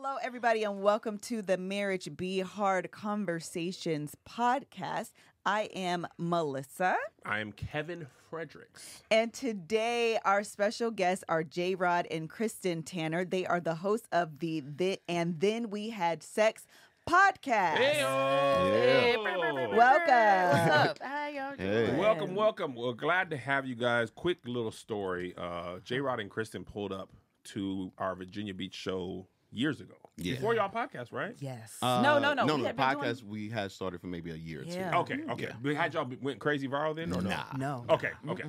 Hello, everybody, and welcome to the Marriage Be Hard Conversations podcast. I am Melissa, I am Kevin Fredericks. and today our special guests are J Rod and Kristen Tanner. They are the hosts of the, the And Then We Had Sex podcast. Hey, Welcome. What's up? How y'all Hey. doing? Welcome, welcome. Well, glad to have you guys. Quick little story. Uh, J Rod and Kristen pulled up to our Virginia Beach show years ago. Yeah. Before y'all podcast, right? Yes. Uh, no, no, no. No, we no. The been doing- podcast we had started for maybe a year or two. Yeah. Okay, okay. Yeah. But had y'all went crazy viral then or no? Nah. No. Okay, okay.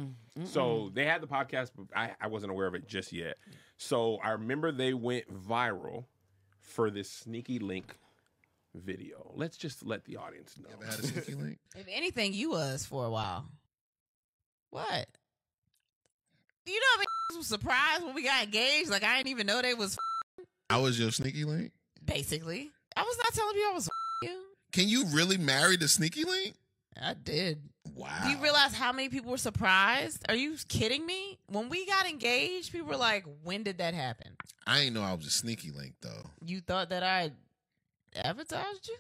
So they had the podcast, but I, I wasn't aware of it just yet. So I remember they went viral for this sneaky link video. Let's just let the audience know. Ever had a sneaky link? If anything, you was for a while. What? You know, I was surprised when we got engaged. Like I didn't even know they was I was your sneaky link. basically. I was not telling you I was you. Can you really marry the sneaky link? I did. Wow. Do you realize how many people were surprised? Are you kidding me? When we got engaged, people were like, "When did that happen?" I ain't know I was a sneaky link though. You thought that I advertised you?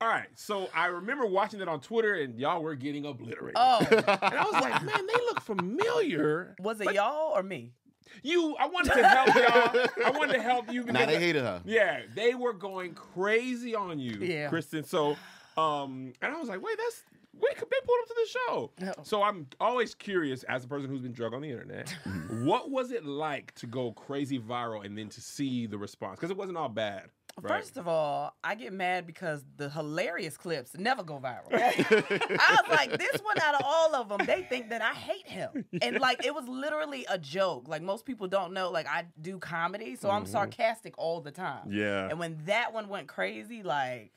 All right, so I remember watching it on Twitter, and y'all were getting obliterated. Oh, and I was like, man, they look familiar. Was it But y'all or me? You, I wanted to help y'all. I wanted to help you. Nah, because- they hated her. Yeah, they were going crazy on you, Yeah. Kristen. So, um, and I was like, wait, that's wait, could they pulled up to the show. No. So I'm always curious, as a person who's been drug on the internet, what was it like to go crazy viral and then to see the response? Because it wasn't all bad. Right? First of all, I get mad because the hilarious clips never go viral. I was like, this one out of all of them, they think that I hate him. And like, it was literally a joke. Like, most people don't know, like, I do comedy, so I'm mm-hmm. sarcastic all the time. yeah. And when that one went crazy, like,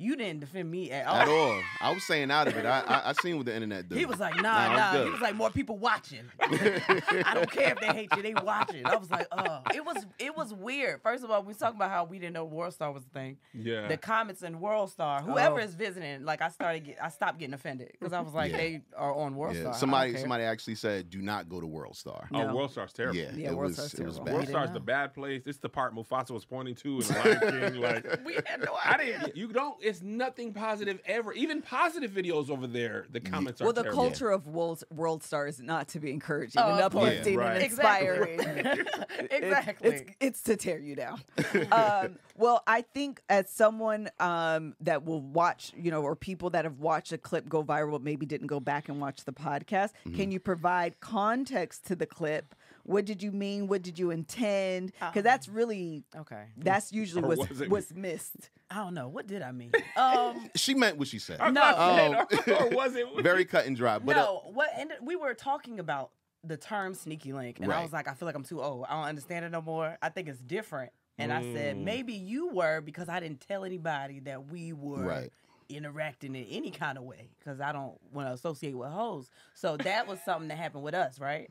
you didn't defend me at all. At all. I was saying out of it. I I, I seen what the internet did. He was like, nah, Nah, nah. He was like, more people watching. I don't care if they hate you, they watching. I was like, oh, it was it was weird. First of all, we was talking about how we didn't know World Star was a thing. yeah. The comments in World Star, whoever Oh. is visiting, like I started, get, I stopped getting offended because I was like, Yeah. they are on World Yeah. Star. Somebody somebody actually said, "Do not go to World Star." oh, No. World Star's terrible. Yeah, Yeah, it World was Star's it was terrible. bad. World Star's the bad place. It's the part Mufasa was pointing to in Lion King. Like, we had no I didn't. You don't. It's nothing positive ever. Even positive videos over there, the comments are Well, the terrible. culture of World, World Star is not to be encouraging Oh, and of course. uplifting Right. and Exactly. inspiring. exactly. It's, it's to tear you down. um, well, I think as someone um, that will watch, you know, or people that have watched a clip go viral, but maybe didn't go back and watch the podcast, Mm-hmm. can you provide context to the clip? What did you mean? What did you intend? Because Um, that's really okay. that's usually Or what's was what's missed. I don't know. What did I mean? Um, She meant what she said. I'm No. not saying, Oh. or was it Very cut and dry. But uh, no, what ended? We were talking about the term sneaky link, and I was like, I feel like I'm too old. I don't understand it no more. I think it's different. And I said, Mm. maybe you were because I didn't tell anybody that we were Right. interacting in any kind of way because I don't want to associate with hoes. So that was something that happened with us, right?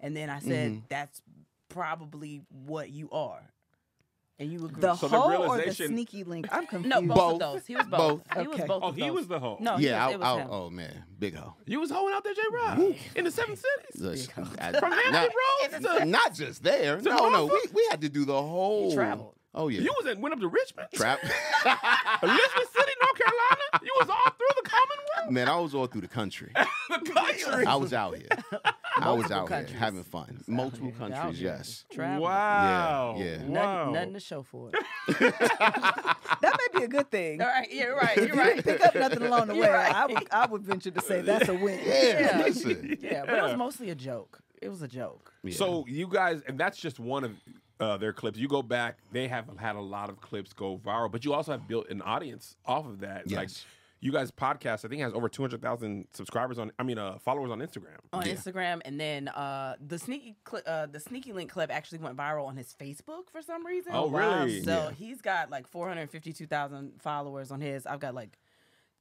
And then I said, Mm-hmm. that's probably what you are. And you agree. The So the hoe or the sneaky link? I'm confused. no, both, Both. of those. He was both. Both. He was Okay. both. Oh, of he those. was the hoe. No, yeah, was, I, it was I, oh man, big hoe. You was hoeing out there, J. Rod, in the seven cities. Listen, I- From Hampton not, Roads to not just there. No, no, we, we had to do the whole. traveled. Oh yeah. You was at, went up to Richmond, Trap. Elizabeth City, North Carolina. You was all through the Commonwealth, Man, I was all through the country. the country. I was out here. I was Multiple out countries. here having fun. Multiple Out countries, yes. Travel. Wow. Yeah, yeah. Nothing, Wow. nothing to show for it. that may be a good thing. All right, you're right. You're right. didn't pick up nothing along the way, right. I would I would venture to say that's a win. Yeah, Yeah. listen. Yeah, but it was mostly a joke. It was a joke. Yeah. So you guys, and that's just one of uh, their clips. You go back; they have had a lot of clips go viral, but you also have built an audience off of that. Like Yes. You guys' podcast, I think has over two hundred thousand subscribers on. I mean, uh, followers on Instagram. on Yeah. Instagram, and then uh, the sneaky cli uh, the sneaky link clip actually went viral on his Facebook for some reason. Oh, really? So Yeah. he's got like four hundred fifty two thousand followers on his. I've got like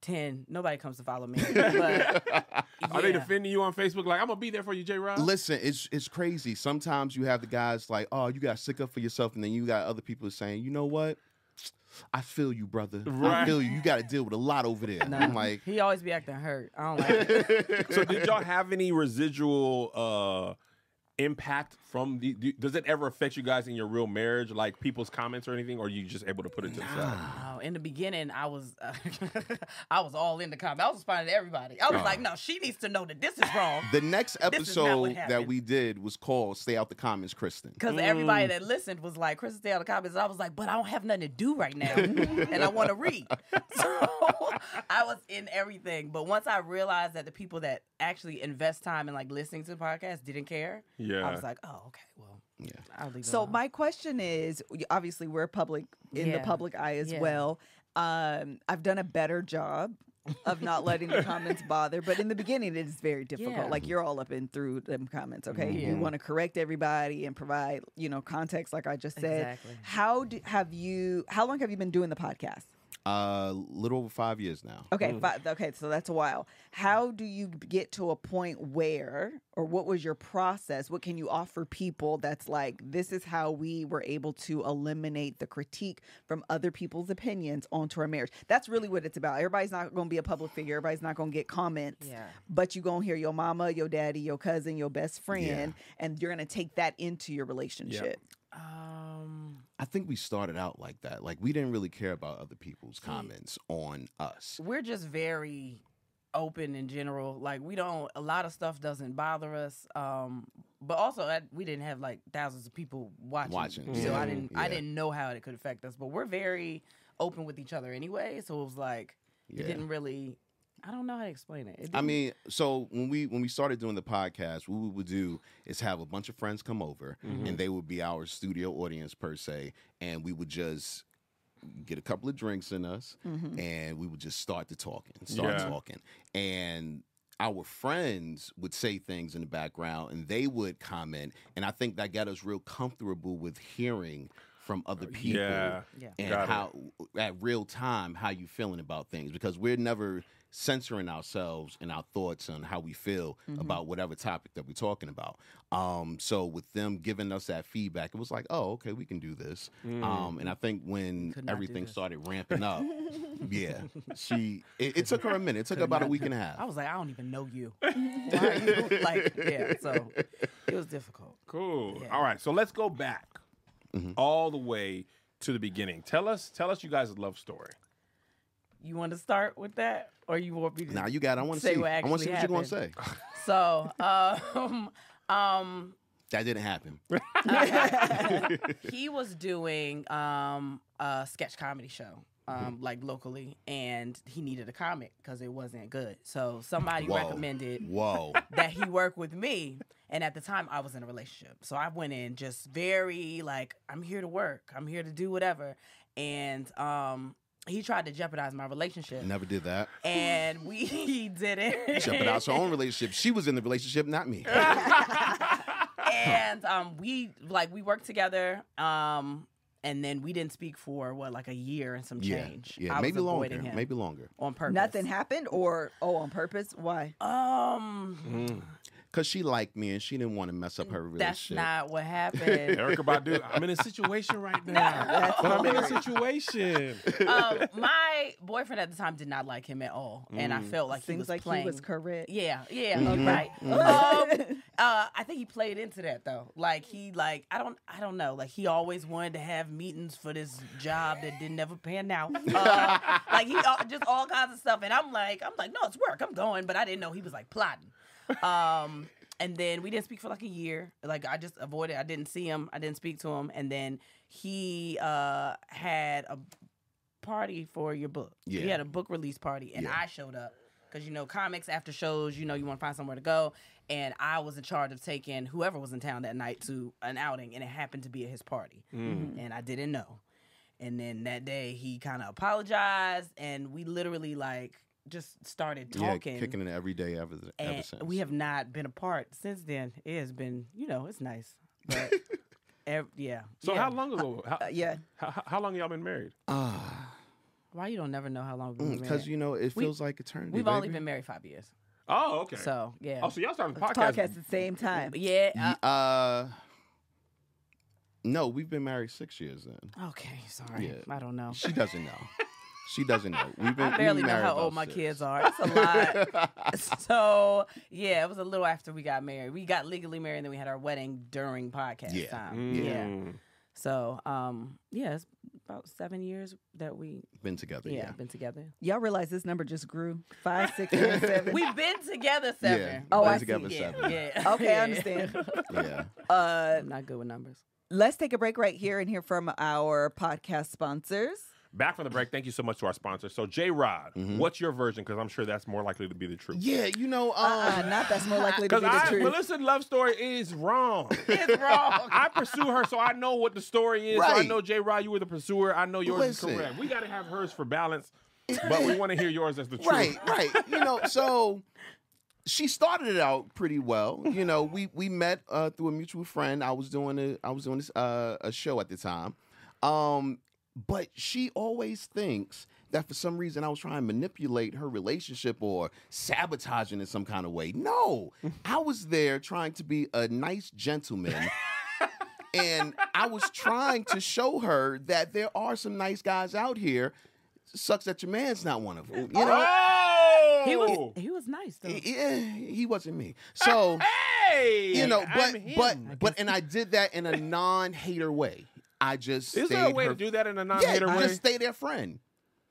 ten. Nobody comes to follow me. But Are they defending you on Facebook? Like, I'm gonna be there for you, J. Rod. Listen, it's it's crazy. Sometimes you have the guys like, oh, you got sick stick up for yourself, and then you got other people saying, you know what? I feel you, brother. I feel you. You got to deal with a lot over there. Nah, I'm like, he always be acting hurt. I don't like it. so did y'all have any residual uh impact from the? Do, does it ever affect you guys in your real marriage, like people's comments or anything, or are you just able to put it to the side? In the beginning, I was uh, I was all in the comments I was responding to everybody. I was Oh. like, no, she needs to know that this is wrong. The next This is not what episode that we did was called "Stay Out the Comments," Kristen. Because Mm. everybody that listened was like, kristen stay out the comments. And I was like, but I don't have nothing to do right now. and I want to read. So I was in everything. But once I realized that the people that actually invest time in like listening to the podcast didn't care, Yeah. I was like, oh, okay, well, Yeah. I'll leave So alone. my question is, obviously we're public in the public eye as Yeah. well. Um, I've done a better job of not letting the comments bother, but in the beginning it is very difficult. Yeah. Like you're all up in through them comments, okay? You want to correct everybody and provide, you know, context, like I just said. Exactly. How do, have you? How long have you been doing the podcast? Uh, little over five years now. Okay, fi- okay, so that's a while. How do you get to a point where, or what was your process? What can you offer people that's like, this is how we were able to eliminate the critique from other people's opinions onto our marriage? That's really what it's about. Everybody's not going to be a public figure. Everybody's not going to get comments. Yeah. But you're going to hear your mama, your daddy, your cousin, your best friend, and you're going to take that into your relationship. Um, I think we started out like that. Like we didn't really care about other people's comments on us. we're just very open in general. Like we don't a lot of stuff doesn't bother us. Um, but also I, we didn't have like thousands of people watching. Watching, so yeah. I didn't I didn't know how it could affect us. But we're very open with each other anyway. So it was like Yeah. it didn't really. I don't know how to explain it. It I mean, so when we when we started doing the podcast, what we would do is have a bunch of friends come over, mm-hmm. and they would be our studio audience per se, and we would just get a couple of drinks in us, mm-hmm. and we would just start to talking, start Yeah. talking, and our friends would say things in the background, and they would comment, and I think that got us real comfortable with hearing from other people Yeah. Yeah. and Got it. how at real time how you feeling about things because we're never censoring ourselves and our thoughts on how we feel Mm-hmm. about whatever topic that we're talking about um so with them giving us that feedback it was like oh okay we can do this Mm. um and i think when could not do everything started ramping up yeah she it, it took her a minute it took about a week and a half I was like, I don't even know you. Why are you like yeah? So it was difficult. Cool. Yeah. All right, so let's go back Mm-hmm. all the way to the beginning. Tell us, tell us you guys' love story. You want to start with that, or you want me to? now you got it. i want to see what i want to see what you're going to say So, um, um, that didn't happen he was doing um a sketch comedy show Mm-hmm. um like locally and he needed a comic because it wasn't good so somebody Whoa. recommended whoa that he work with me and at the time i was in a relationship so i went in just very like i'm here to work i'm here to do whatever and um he tried to jeopardize my relationship never did that and we did it jeopardize her own relationship she was in the relationship not me and um, we like we worked together. Um, and then we didn't speak for what like a year and some change. yeah I maybe was longer avoiding him maybe longer on purpose. Nothing happened, or oh, on purpose? Why? Um, Because she liked me and she didn't want to mess up her relationship. that's not what happened. Erykah Badu, I'm in a situation right now. That's but I'm in a situation. um, my boyfriend at the time did not like him at all, and I felt like he was like playing. he was correct. Yeah, yeah, Mm-hmm. right. Um, uh, I think he played into that though. Like he, like I don't, I don't know. Like he always wanted to have meetings for this job that didn't ever pan out. Uh, like he uh, just all kinds of stuff, and I'm like, I'm like, no, it's work. I'm going, but I didn't know he was like plotting. Um, and then we didn't speak for like a year. Like I just avoided. I didn't see him. I didn't speak to him, and then he uh had a party for your book. Yeah. He had a book release party, and Yeah. I showed up because you know comics after shows, you know you want to find somewhere to go, and I was in charge of taking whoever was in town that night to an outing, and it happened to be at his party, and I didn't know. And then that day he kind of apologized, and we literally like just started talking. Yeah, kicking it every day ever, ever and since. we have not been apart since then. It has been, you know, it's nice, but ev- yeah. So yeah. how long ago? How, Uh, yeah. how, how long y'all been married? Ah, Why you don't never know how long we've been because you know it We- feels like eternity. We've only been married five years, Oh, okay. so yeah. oh, so y'all started the podcast. Podcast at the same time. yeah. Ye- Uh, no, we've been married six years. Then uh, okay, sorry. Yeah. I don't know. she doesn't know. She doesn't know. We've been I barely we know how old my six. kids are. It's a lot. so yeah, it was a little after we got married. We got legally married, and then we had our wedding during podcast Yeah. time. Yeah. Mm. So um, yeah, it's about seven years that we Been together. yeah, Yeah. been together. Y'all realize this number just grew five, six, seven, seven. We've been together Yeah. seven. Oh, Been I see. together yeah, seven. yeah. Okay, I understand. Yeah. uh, I'm not good with numbers. let's take a break right here and hear from our podcast sponsors. Back from the break. Thank you so much to our sponsor. So, J Rod, Mhm. what's your version? Because I'm sure that's more likely to be the truth. Yeah, you know, um, Uh-uh, not that's more likely to Because be the I truth. Melissa's love story is wrong. It's wrong. I pursue her, so I know what the story is. So I know J Rod, you were the pursuer. I know yours Listen. is correct. We got to have hers for balance, but we want to hear yours as the truth. Right, right. You know, so she started it out pretty well. You know, we we met uh, through a mutual friend. I was doing a I was doing this uh, a show at the time. Um, but she always thinks that for some reason I was trying to manipulate her relationship or sabotaging in some kind of way. No, I was there trying to be a nice gentleman. and I was trying to show her that there are some nice guys out here. Sucks that your man's not one of them. You know, Oh! He was he was nice though. yeah, he wasn't me. So Hey! you know, but but but, and I did that in a non-hater way. I just Is stayed there a way her, to do that in a yeah, non-hater way? just stay their friend,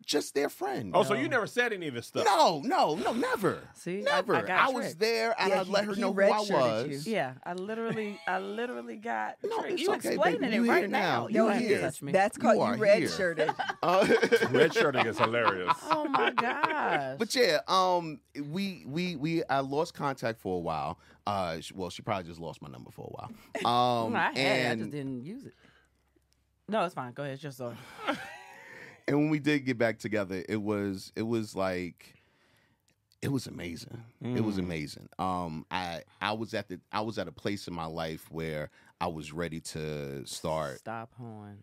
just their friend. oh, so you never said any of this stuff? no, no, no, never. See, I- never. I got was there and Yeah, I he- let her he know who I was. you. Yeah, I literally, I literally got. No, tricked. it's you okay, explaining baby. it You right here now. now. You You no, don't are have he to here. is. touch me. That's called You you, are red here. Uh, Red shirting is hilarious. Oh my gosh. But yeah, um, we we we I lost contact for a while. Uh, well, she probably just lost my number for a while. Um, No, I had it, I just didn't use it. No, it's fine. Go ahead. It's your story. and when we did get back together, it was it was like it was amazing. It was Mm. amazing. Um, I I was at the I was at a place in my life where I was ready to start. Stop horn.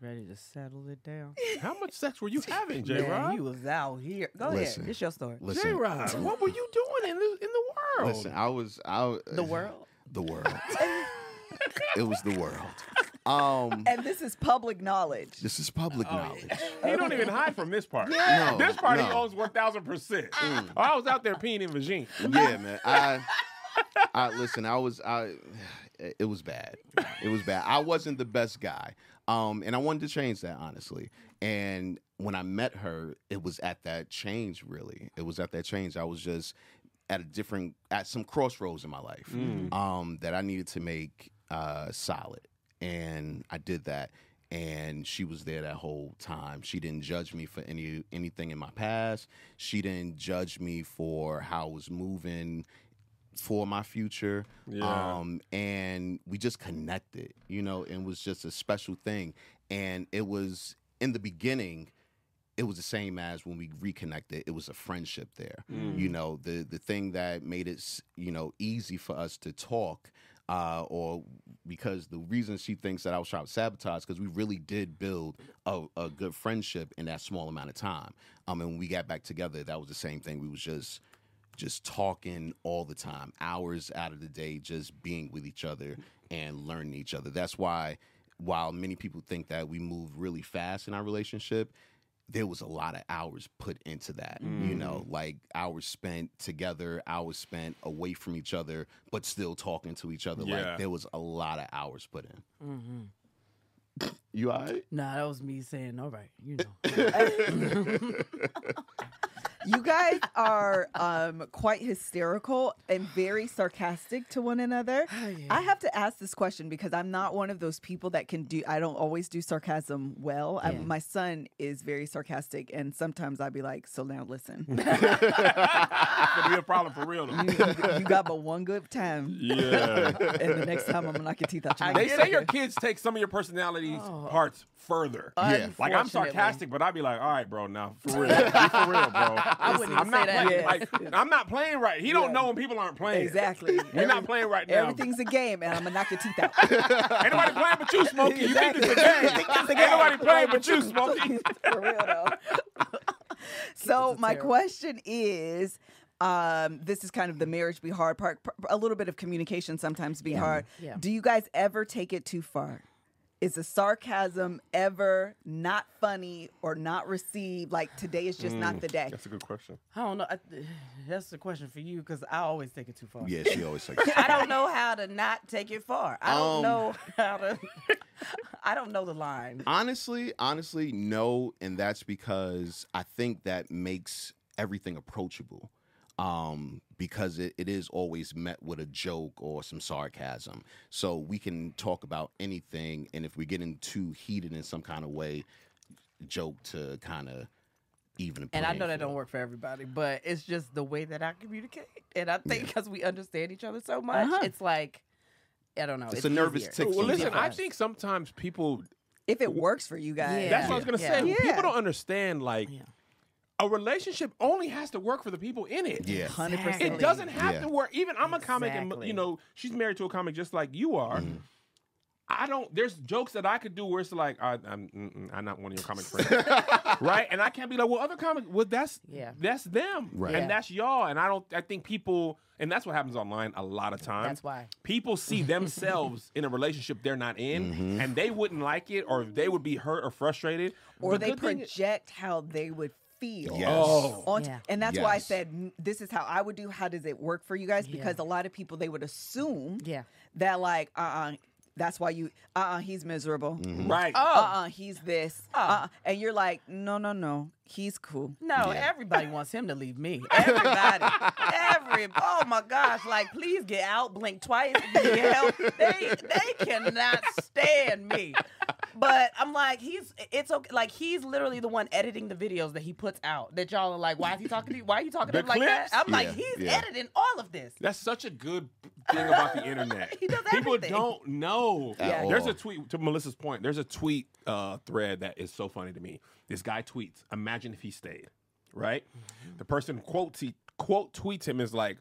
Ready to settle it down. How much sex were you having, J Man, Rod? he was out here. Go Listen. ahead. It's your story. J Rod, what were you doing in the, in the world? listen. I was I The world. the world. it was the world. Um, And this is public knowledge. this is public Oh, knowledge. He don't even hide from this part. No, this part he owns one thousand percent. Oh, I was out there peeing in Virginia. yeah, man. I, I listen. I was. I. It was bad. It was bad. I wasn't the best guy. Um, and I wanted to change that honestly. And when I met her, it was at that change. Really, it was at that change. I was just at a different, at some crossroads in my life. Um, that I needed to make uh solid, and I did that. and she was there that whole time. She didn't judge me for any anything in my past. She didn't judge me for how I was moving for my future. Yeah. Um, and we just connected, you know, and it was just a special thing. And it was in the beginning, it was the same as when we reconnected. It was a friendship there. You know, the the thing that made it, you know, easy for us to talk, uh, or because the reason she thinks that I was trying to sabotage because we really did build a, a good friendship in that small amount of time. Um, and when we got back together, that was the same thing. We was just just talking all the time, hours out of the day, just being with each other and learning each other. That's why, while many people think that we move really fast in our relationship, there was a lot of hours put into that. You know, like hours spent together, hours spent away from each other, but still talking to each other. Yeah. Like there was a lot of hours put in. Mm-hmm. You all right? Nah, that was me saying, all right, you know. You guys are um, quite hysterical and very sarcastic to one another. I have to ask this question because I'm not one of those people that can do. I don't always do sarcasm well. I, my son is very sarcastic, and sometimes I'd be like, "So now listen, could be a problem for real though. you, you got but one good time, Yeah. and the next time I'm gonna knock your teeth out your I mouth." They say your kids take some of your personality Oh. parts further. Yeah. Like I'm sarcastic, but I'd be like, all right, bro, now for real, be for real, bro. I wouldn't even I'm not say that. playing. Yeah. Like I'm not playing right. He don't know when people aren't playing. Exactly. We're not playing right now. Everything's a game, and I'm gonna knock your teeth out. Ain't nobody playing but you, Smokey. You think it's a game? You think it's a game. Ain't nobody playing but you, Smokey. For real though. so my terrible. question is. Um, this is kind of the marriage be hard part. A little bit of communication sometimes be hard. Yeah. Do you guys ever take it too far? Is the sarcasm ever not funny or not received? Like today is just not the day. That's a good question. I don't know. I, that's the question for you because I always take it too far. Yeah, she always like. I don't know how to not take it far. I don't Um, know how to. I don't know the line. Honestly, honestly, no, and that's because I think that makes everything approachable. Um, because it, it is always met with a joke or some sarcasm. So we can talk about anything, and if we get in too heated in some kind of way, joke to kind of even. And I know that don't work for everybody, but it's just the way that I communicate. And I think because we understand each other so much, Uh-huh. it's like I don't know. It's a nervous tick Well, listen, I think sometimes people. If it works for you guys, Yeah. That's what I was gonna Yeah. say. Yeah. People don't understand. Like, Yeah. A relationship only has to work for the people in it. Yeah. hundred Exactly. percent. It doesn't have Yeah. to work. Even I'm a comic, and you know, she's married to a comic just like you are. Mm-hmm. I don't. There's jokes that I could do where it's like, I, I'm, I'm not one of your comic friends, right? And I can't be like, well, other comic, well, that's Yeah. that's them, Right. And Yeah. that's y'all. And I don't. I think people, and that's what happens online a lot of times. That's why. people see themselves in a relationship they're not in, Mm-hmm. and they wouldn't like it, or they would be hurt or frustrated, or The they good thing is- project how they would feel. Yes. Oh. On- Yeah. And that's why I said this is how I would do. How does it work for you guys? Yeah. Because a lot of people they would assume Yeah. that like uh uh that's why you uh uh he's miserable. Mm-hmm. right? Uh uh he's this. Oh. Uh uh and you're like no no no he's cool. No, Yeah. everybody wants him to leave me. Everybody, every oh my gosh, like please get out, blink twice, get help. They they cannot stand me. But I'm like, he's it's okay. Like he's literally the one editing the videos that he puts out. That y'all are like, why is he talking to you? Why are you talking The to him like that? I'm like, he's yeah. editing all of this. That's such a good thing about the internet. He does People everything. don't know. Yeah. There's a tweet to Melissa's point. There's a tweet uh, thread that is so funny to me. This guy tweets, "Imagine if he stayed." Right? Mm-hmm. The person quotes he quote tweets him is like,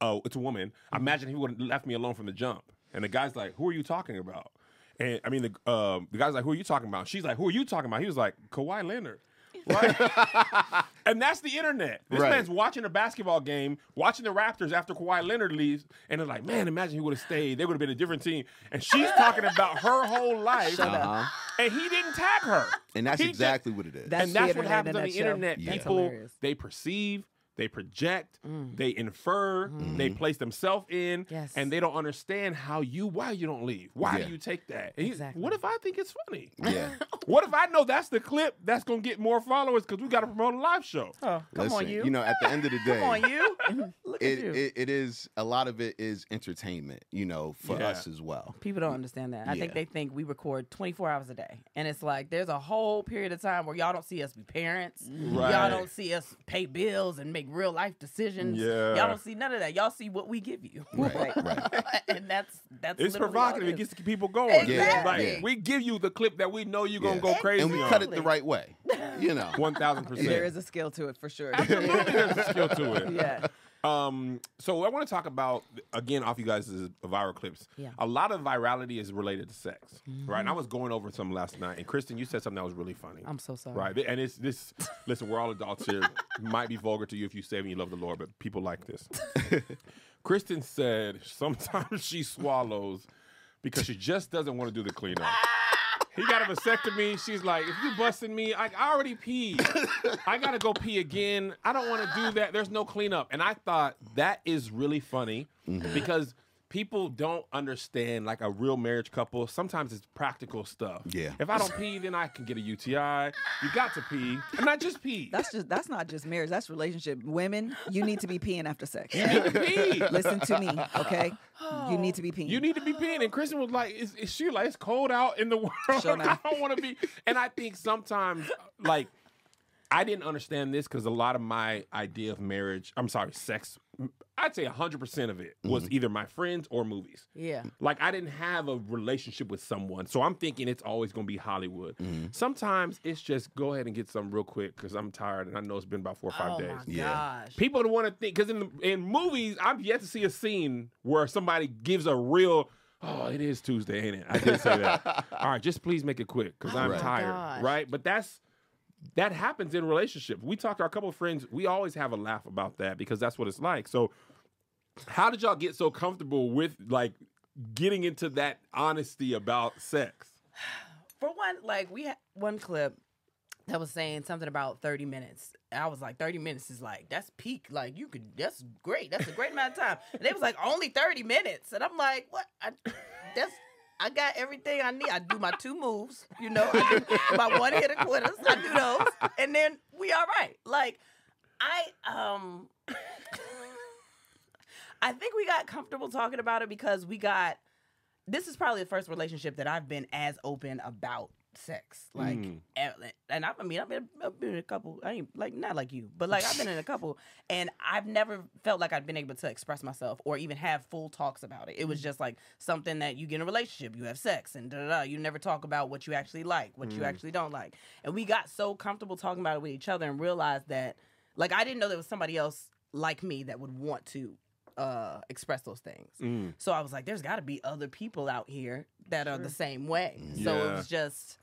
"Oh, it's a woman. Imagine he would have left me alone from the jump." And the guy's like, "Who are you talking about?" And I mean, the um, the guy's like, "Who are you talking about?" She's like, "Who are you talking about?" He was like, "Kawhi Leonard." Right? and that's the internet. This Right. man's watching a basketball game, watching the Raptors after Kawhi Leonard leaves, and they're like, man, imagine he would have stayed. They would have been a different team. And she's talking about her whole life, Uh-huh. and he didn't tag her. And that's He exactly what it is. That's and that's what happens on the nutshell. internet. Yeah. People they perceive, they project, mm. they infer, mm-hmm. they place themselves in, Yes. and they don't understand how you why you don't leave. Why Yeah. do you take that? And Exactly. What if I think it's funny? yeah. What if I know that's the clip that's gonna get more followers because we got to promote a live show? Oh, come Listen, on, you. know, at the end of the day, come on, you. Look it, at you. it, it is a lot of it is entertainment, you know, for Yeah. us as well. People don't understand that. I think they think we record 24 hours a day. And it's like there's a whole period of time where y'all don't see us be parents. Right. Y'all don't see us pay bills and make real life decisions. Yeah. Y'all don't see none of that. Y'all see what we give you. Right, right. and that's that's It's literally all provocative. It is. gets people going. Exactly. Like Yeah. we give you the clip that we know you're gonna Yeah. go crazy And we on. cut it the right way, you know. 1000%. There is a skill to it for sure. Absolutely, there's a skill to it. Yeah. Um, so I want to talk about again off you guys' viral clips. Yeah. A lot of virality is related to sex, right? And I was going over some last night, and Kristen, you said something that was really funny. I'm so sorry. Right, and it's this. Listen, we're all adults here. Might be vulgar to you if you say and you love the Lord, but people like this. Kristen said sometimes she swallows because she just doesn't want to do the cleanup. He got a vasectomy. She's like, if you busting me, I, I already peed. I gotta go pee again. I don't want to do that. There's no cleanup. And I thought that is really funny mm-hmm. because people don't understand like a real marriage couple. Sometimes it's practical stuff. Yeah. If I don't pee, then I can get a UTI. You got to pee, and not just pee. That's just that's not just marriage. That's relationship. Women, you need to be peeing after sex. you need to pee. Listen to me, okay? You need to be peeing. You need to be peeing. And Kristen was like, is, is she like, it's cold out in the world. Sure I don't want to be. And I think sometimes, like, I didn't understand this because a lot of my idea of marriage, I'm sorry, sex, I'd say 100% of it was mm-hmm. either my friends or movies. Yeah. Like, I didn't have a relationship with someone. So I'm thinking it's always going to be Hollywood. Mm-hmm. Sometimes it's just go ahead and get some real quick because I'm tired and I know it's been about four or five oh days. my Yeah. gosh. People don't want to think because in in movies, I've yet to see a scene where somebody gives a real. Oh, it is Tuesday, ain't it? I did say that. All right, just please make it quick because oh, I'm tired, Gosh. right? But that's that happens in relationships. We talk to our couple of friends. We always have a laugh about that because that's what it's like. So, how did y'all get so comfortable with like getting into that honesty about sex? For one, like we had one clip that was saying something about 30 minutes. I was like, 30 minutes is like, that's peak. Like, you could, that's great. That's a great amount of time. And they was like, only 30 minutes. And I'm like, what? I, that's, I got everything I need. I do my two moves, you know, I do my one hitter quitters. I do those. And then we all right. Like, I, um, I think we got comfortable talking about it because we got, this is probably the first relationship that I've been as open about sex. Like, Mm. and, and I, I mean, I've been, I've been in a couple. I ain't like not like you, but like I've been in a couple, and I've never felt like I've been able to express myself or even have full talks about it. It was just like something that you get in a relationship, you have sex, and da da da. You never talk about what you actually like, what you Mm. actually don't like, and we got so comfortable talking about it with each other and realized that, like, I didn't know there was somebody else like me that would want to uh express those things. Mm. So I was like, there's got to be other people out here that are the same way. So it was just,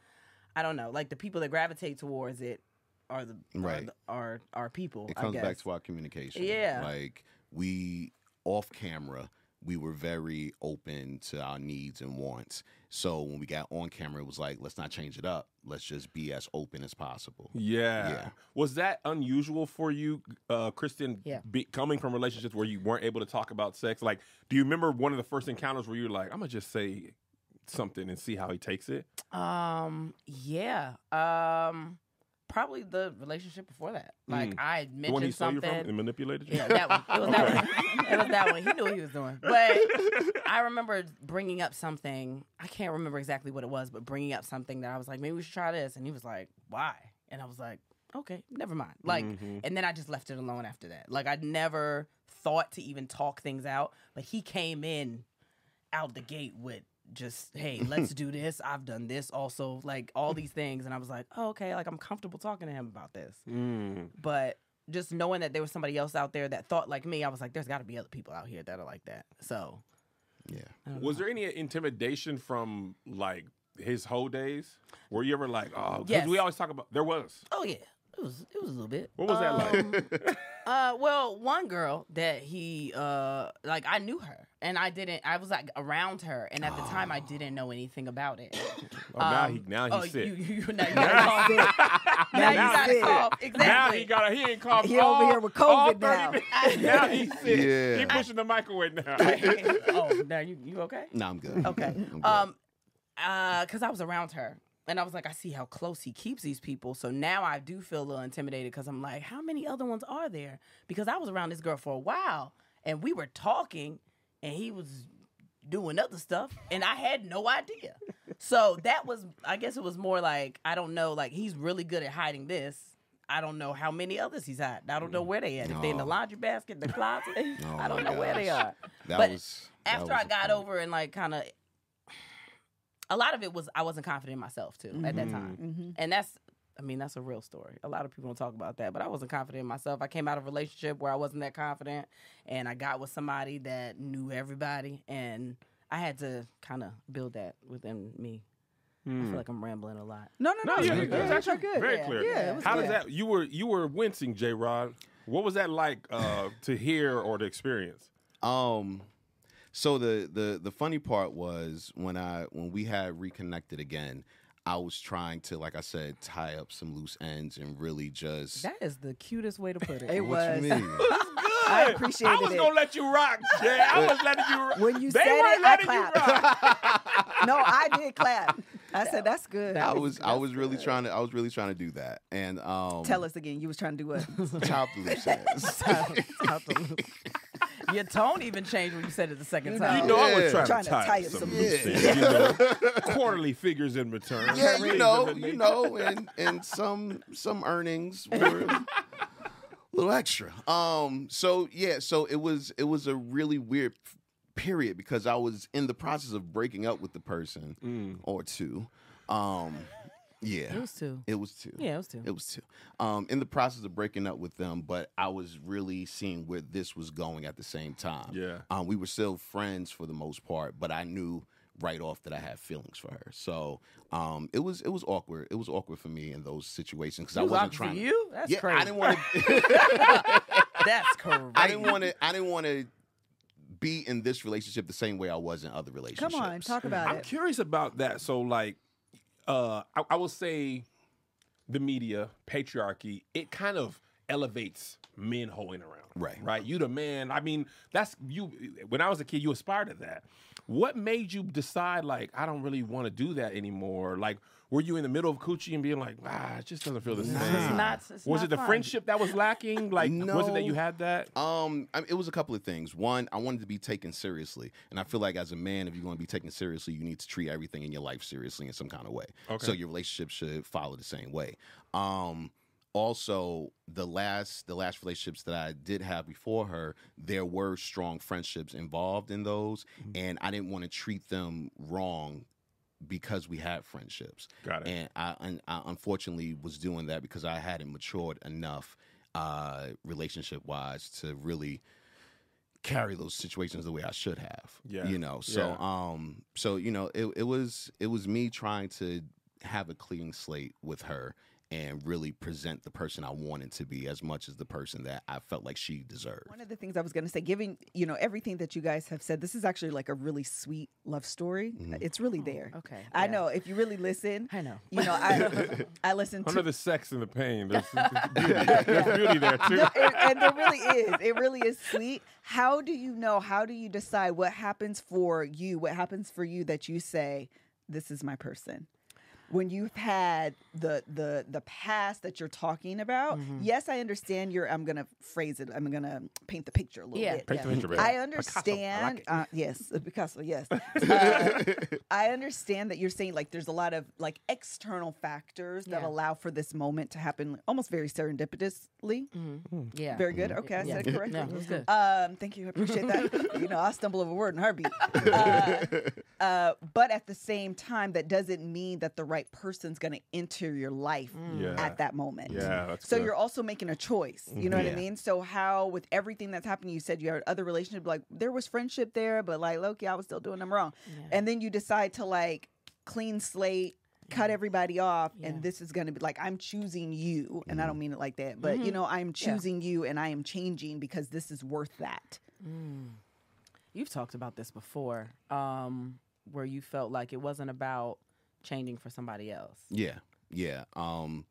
I don't know, like the people that gravitate towards it are the Right. are, the, are, are people. It I comes guess. back to our communication. Yeah. Like we off camera, we were very open to our needs and wants. So when we got on camera, it was like, let's not change it up. Let's just be as open as possible. Yeah. Yeah. Was that unusual for you, uh, Kristen? Yeah. Be, coming from relationships where you weren't able to talk about sex, like, do you remember one of the first encounters where you're like, "I'm gonna just say something and see how he takes it"? Um, yeah. Um, probably the relationship before that. Like Mm. I had The one he mentioned stole you something. from and manipulated you? Yeah, that one. It was that one. It was that one. He knew what he was doing. But I remember bringing up something. I can't remember exactly what it was, but bringing up something that I was like, maybe we should try this. And he was like, why? And I was like, okay, never mind. Like, Mhm. and then I just left it alone after that. Like, I never thought to even talk things out, but he came in out the gate with just, hey, let's do this. I've done this also, like all these things. And I was like, oh, okay, like I'm comfortable talking to him about this Mm. but just knowing that there was somebody else out there that thought like me, I was like, there's got to be other people out here that are like that. So, Yeah. Was know. there any intimidation from like his whole days? Were you ever like, oh, Yes. we always talk about there was. Oh yeah, it was it was a little bit. What was that like? Um, uh, well, one girl that he uh like I knew her and I didn't. I was like around her, and at the time I didn't know anything about it. Oh, now Um, he now he's oh, sick. you, you, now you Now got he's to cough. Now you got to he's cough. Now he got a, he ain't coughed. He over here with COVID now. minutes. now he's sick. Yeah. He pushing the microwave now. oh, now you you okay? no, I'm good. Okay. I'm good. Um, uh, cause I was around her, and I was like, I see how close he keeps these people. So now I do feel a little intimidated because I'm like, how many other ones are there? Because I was around this girl for a while, and we were talking, and he was doing other stuff, and I had no idea. So that was, I guess, it was more like I don't know, like he's really good at hiding this. I don't know how many others he's had. I don't know where they at. If they in the laundry basket, the closet, Oh I don't know where they are that but was after I got over and like kind of a lot of it was I wasn't confident in myself too at that time. Mm-hmm. And that's I mean that's a real story. A lot of people don't talk about that, but I wasn't confident in myself. I came out of a relationship where I wasn't that confident and I got with somebody that knew everybody and I had to kind of build that within me. I Hmm. feel like I'm rambling a lot. No, no, no. No, yeah, you're it was actually good. very Yeah. clear. Yeah, it was How good. does that? You were you were wincing, J. Rod. What was that like uh, to hear or to experience? Um, so the the the funny part was when I when we had reconnected again, I was trying to, like I said, tie up some loose ends and really just. That is the cutest way to put it. It What was. you mean? I Good. it. I was gonna let you rock, Jay. I was letting you rock. When you they said weren't it, I letting you rock. no, I did clap. I said that's good. I was I was really trying to I was really trying to do that and um Tell us again. You was trying to do what? tie up the loose ends. Stop- stop the loop. Your tone even changed when you said it the second time. You know, I was trying, Trying to to tie, tie up up some some loose loose ends, you know, quarterly figures in return. yeah, you know, you know, and and some some earnings were a little extra. Um, so yeah, so it was it was a really weird period because I was in the process of breaking up with the person Mm. or two. Um, yeah, It was two. it was two. Yeah, it was two. It was two. Um, in the process of breaking up with them, but I was really seeing where this was going at the same time. Yeah. Um, we were still friends for the most part, but I knew right off that I had feelings for her. So um, it was it was awkward. It was awkward for me in those situations because I was wasn't awkward trying. for to- you? That's yeah, crazy. I didn't want to. That's crazy. I didn't want to. I didn't want to be in this relationship the same way I was in other relationships. Come on, talk about it. I'm curious about that. So, like, uh, I, I will say, the media patriarchy it kind of elevates men hoeing around. Right. Right. You the man. I mean, that's you. When I was a kid, you aspired to that. What made you decide like I don't really want to do that anymore? Like, were you in the middle of coochie and being like, ah, it just doesn't feel the It's same? not- it's was it the fun. friendship that was lacking? Like, no. was it that you had that? Um, I it was a couple of things. One, I wanted to be taken seriously, and I feel like as a man, if you're going to be taken seriously, you need to treat everything in your life seriously in some kind of way. Okay. So your relationship should follow the same way. Um, also, the last the last relationships that I did have before her, there were strong friendships involved in those, Mm-hmm. and I didn't want to treat them wrong because we had friendships. Got it. And I, and I unfortunately was doing that because I hadn't matured enough, uh, relationship wise, to really carry those situations the way I should have. Yeah. You know. So Yeah. um so you know it, it was it was me trying to have a clean slate with her and really present the person I wanted to be as much as the person that I felt like she deserved. One of the things I was going to say, giving you know everything that you guys have said, this is actually like a really sweet love story. Mm-hmm. It's really oh, there. okay, I yeah. know if you really listen. I know. You know, I I listen to Under the sex and the pain, there's, there's beauty. There's beauty there too. No, it- and there really is. It really is sweet. How do you know? How do you decide what happens for you? What happens for you that you say, "This is my person." When you've had the the the past that you're talking about, Mm-hmm. yes, I understand. You're. I'm gonna phrase it. I'm gonna paint the picture a little Yeah, bit. Paint the picture, baby. I Picasso. understand. I like uh, yes, Picasso. Yes, uh, I understand that you're saying like there's a lot of like external factors that Yeah. allow for this moment to happen almost very serendipitously. Yeah. Very good. Okay, I said it correctly. No, good. Um, thank you. I appreciate that. you know, I stumble over a word in a heartbeat. Uh, uh, but at the same time, that doesn't mean that the right person's going to enter your life Yeah. at that moment. Yeah, that's so good. you're also making a choice. You know what I mean? So how, with everything that's happening, you said you had other relationships, like there was friendship there, but like, Loki, I was still doing them wrong. And then you decide to like clean slate. Cut everybody off, Yeah. and this is going to be like I'm choosing you, and I don't mean it like that, but Mm-hmm. you know I'm choosing you, and I am changing because this is worth that. You've talked about this before, um, where you felt like it wasn't about changing for somebody else. Yeah, yeah. Um,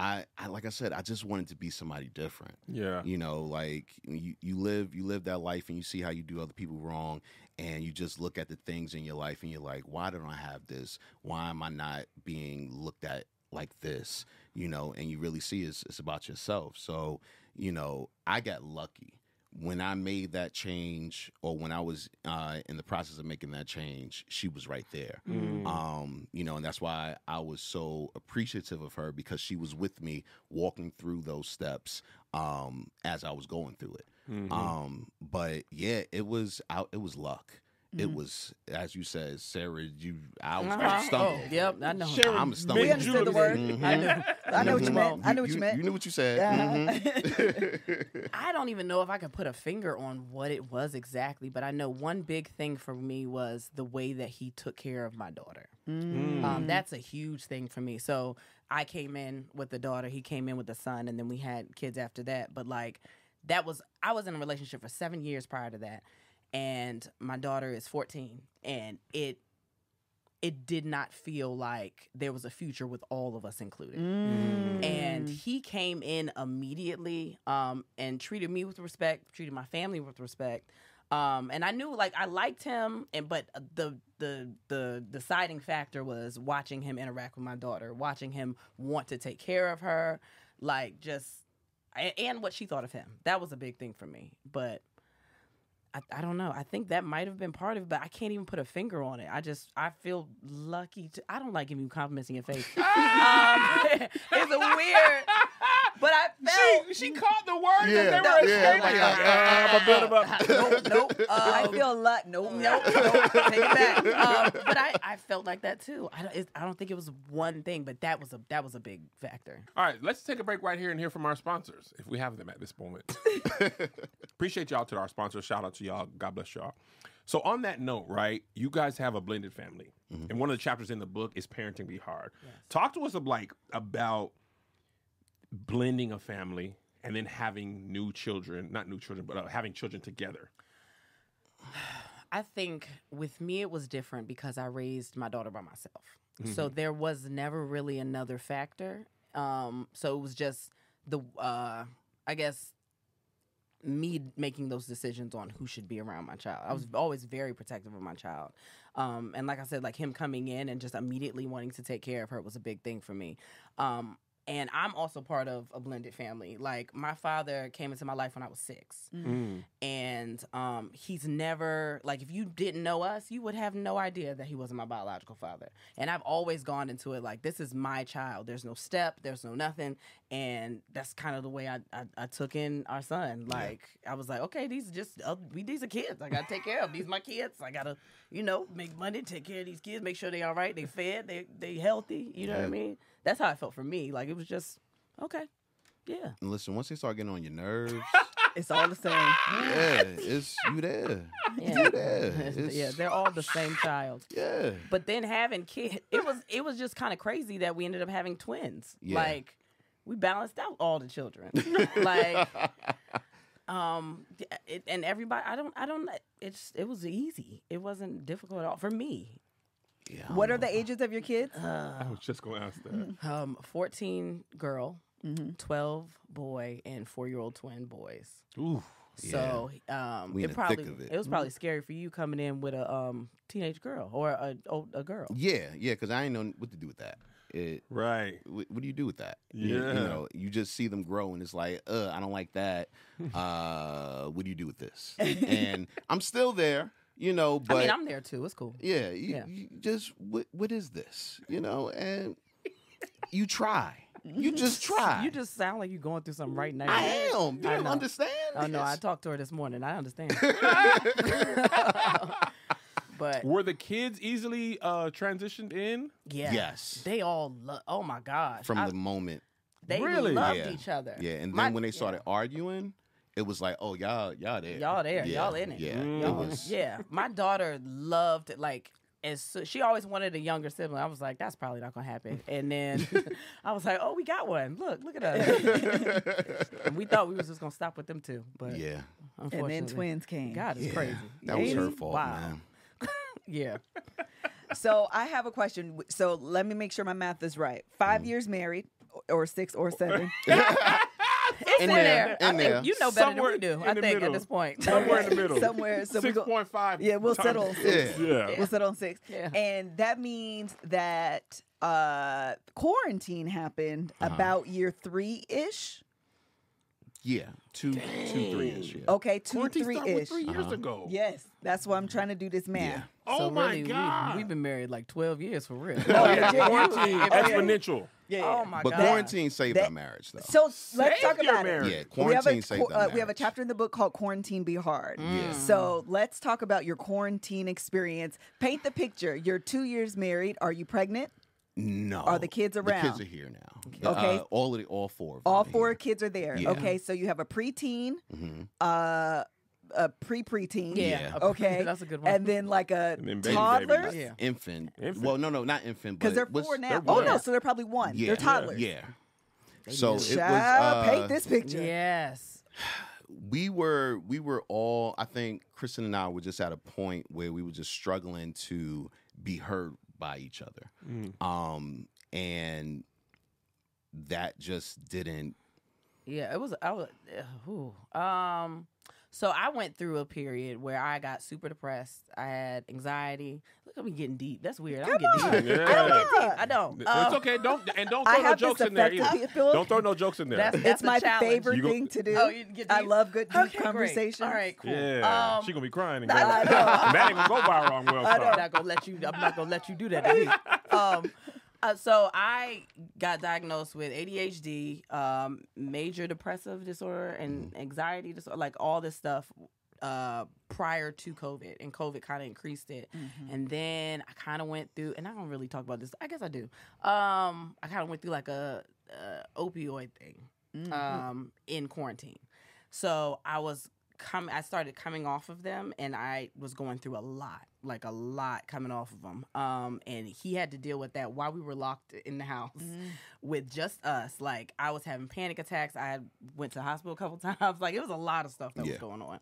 I, I like I said, I just wanted to be somebody different. Yeah. You know, like you, you live you live that life and you see how you do other people wrong and you just look at the things in your life and you're like, why don't I have this? Why am I not being looked at like this? You know, and you really see it's, it's about yourself. So, you know, I got lucky. When I made that change, or when I was uh, in the process of making that change, she was right there. Um, you know, and that's why I was so appreciative of her because she was with me walking through those steps um, as I was going through it. Mm-hmm. Um, but yeah, it was out. It was luck. Mm-hmm. It was, as you said, Sarah. You, I was Uh-huh. gonna. Oh, yep, I know. Sharon I'm a. We understood the word. Mhm. I knew. I know what you Mhm. meant. I know what you meant. You knew what you said. Yeah. Mhm. I don't even know if I could put a finger on what it was exactly, but I know one big thing for me was the way that he took care of my daughter. Mm. Um, that's a huge thing for me. So I came in with the daughter, he came in with the son, and then we had kids after that. But like that was I was in a relationship for seven years prior to that, and my daughter is fourteen, and it it did not feel like there was a future with all of us included Mm. and he came in immediately um, and treated me with respect, treated my family with respect. Um, and I knew like I liked him, and but the the the deciding factor was watching him interact with my daughter, watching him want to take care of her, like just and what she thought of him. That was a big thing for me. But I, I don't know. I think that might have been part of it, but I can't even put a finger on it. I just I feel lucky to. I don't like giving you compliments in your face. um, it's a weird, but I felt. She, she caught the word Yeah, that they were yeah, escaping. like, Like, but build 'em up. nope, nope. I Um, feel luck. Nope. Nope, nope, take it back. Um, but I, I felt like that too. I don't, it, I don't think it was one thing, but that was a that was a big factor. All right, let's take a break right here and hear from our sponsors, if we have them at this moment. Appreciate y'all to our sponsors. Shout out to y'all. God bless y'all. So on that note, right, you guys have a blended family, and one of the chapters in the book is parenting be hard. Talk to us of like about blending a family and then having new children, not new children, but uh, having children together. I think with me it was different because I raised my daughter by myself. So there was never really another factor. Um, so it was just the uh, I guess me making those decisions on who should be around my child. I was always very protective of my child. Um, and like I said, like him coming in and just immediately wanting to take care of her was a big thing for me. Um, and I'm also part of a blended family. Like my father came into my life when I was six, Mm. and um, he's never like if you didn't know us, you would have no idea that he wasn't my biological father. And I've always gone into it like this is my child. There's no step, there's no nothing, and that's kind of the way I I, I took in our son. Like I was like, okay, these are just uh, we these are kids. I gotta take care of these. My kids. I gotta you know make money, take care of these kids, make sure they all right, they fed, they they healthy. You know what I mean? That's how I felt for me. Like it was just okay, yeah. And listen, once they start getting on your nerves, It's all the same. yeah, it's you there. Yeah. You there. yeah, they're all the same child. Yeah. But then having kids, it was it was just kind of crazy that we ended up having twins. Yeah. Like we balanced out all the children. like um it, and everybody I don't I don't it's it was easy. It wasn't difficult at all for me. Yeah, What are the ages of your kids? I was just going to ask that. Um 14 girl, Mhm. 12 boy and 4-year-old twin boys. Ooh. So um We it probably it. it was probably scary for you coming in with a um teenage girl or a a, a girl. Yeah, yeah, because I ain't know what to do with that. It, Right. what, what do you do with that? You- Yeah. You, know, you just see them grow and it's like, uh, I don't like that. Uh, what do you do with this? and I'm still there, you know, but I mean, I'm there too. It's cool. yeah, you, Yeah. you just what what is this? You know, and you try. You just try. You just sound like you're going through something right now. I am. You I don't understand? Oh no, I talked to her this morning. I understand. But Were the kids easily uh, transitioned in? yeah, Yes. they all. Lo- oh my gosh, From I- the moment. they Really? loved Yeah. each other. Yeah, and then My- when they yeah. started arguing, it was like, oh y'all, y'all there, Y'all there. Yeah, Y'all in it. Yeah, Mm. it was. yeah, my daughter loved like. As so, she always wanted a younger sibling. I was like, that's probably not gonna happen. And then I was like, oh, we got one. Look, look at us. and we thought we was just gonna stop with them too, but yeah, And then twins came. God is yeah. crazy. That was her fault, Wow. man. Yeah. So I have a question. So let me make sure my math is right. Five years married, or six, or seven. It's in, there. there, I in think there. you know better Somewhere than we do. I think middle. at this point. Somewhere in the middle. Somewhere. So Six point. Yeah, we'll settle on six. Yeah. Yeah. We'll settle on six. Yeah. And that means that uh quarantine happened Uh-huh. about year three ish. Yeah, two, two, three ish. Yeah. Okay, two, three ish. three years Uh-huh. ago. Yes, that's why I'm trying to do this math. Yeah. Oh so my really, god. We, have been married like 12 years for real. Oh, yeah. yeah, Quarantine exponential. Yeah. Oh my But god. quarantine saved That- our marriage, though. So let's Save talk your about marriage. it. yeah, We have, quarantine a, saved our uh, we have a chapter in the book called Quarantine Be Hard. Mm. Yeah. So let's talk about your quarantine experience. Paint the picture. You're two years married. Are you pregnant? No, Are the kids around? The around? kids are here now. Okay. Uh, all of the, all four. Of them All four here. kids are there. Yeah. Okay, so you have a preteen, Mhm. uh, a pre preteen. Yeah. Yeah. Okay. That's a good one. And then like a And then baby, toddler. baby. Yeah. Infant. Infant. Well, no, no, not infant. Because they're four now. they're Oh one. no, so they're probably one. Yeah, They're toddlers. Yeah. So do. it was. Uh, paint this picture. yes. we were we were all i think kristen and i were just at a point where we were just struggling to be heard by each other Mm. um and that just didn't Yeah, it was. I was. Uh. Um. So I went through a period where I got super depressed. I had anxiety. Look at me getting deep. That's weird. I don't get deep. on. I don't get deep. I don't. It's Um, okay. Don't and don't I throw no have this jokes in there either. Philip. Don't throw no jokes in there. That's- It's my challenge. favorite go- thing to do. Oh, you get I love good deep Okay, great. conversations. All right, cool. yeah, Um, she gonna be crying. And I going, know. and that ain't gonna go viral on Well I know. I'm not gonna let you. I'm not gonna let you do that to me. Um, uh, so I got diagnosed with ADHD, um, major depressive disorder, and anxiety disorder, like all this stuff. Uh, prior to COVID, and COVID kind of increased it, and then I kind of went through, and I don't really talk about this. I guess I do. Um, I kind of went through like a, a opioid thing, Mm-hmm. um, in quarantine. So I was coming. I started coming off of them, and I was going through a lot, like a lot coming off of him. Um, and he had to deal with that while we were locked in the house with just us. Like I was having panic attacks. I went to the hospital a couple times. Like it was a lot of stuff that was going on.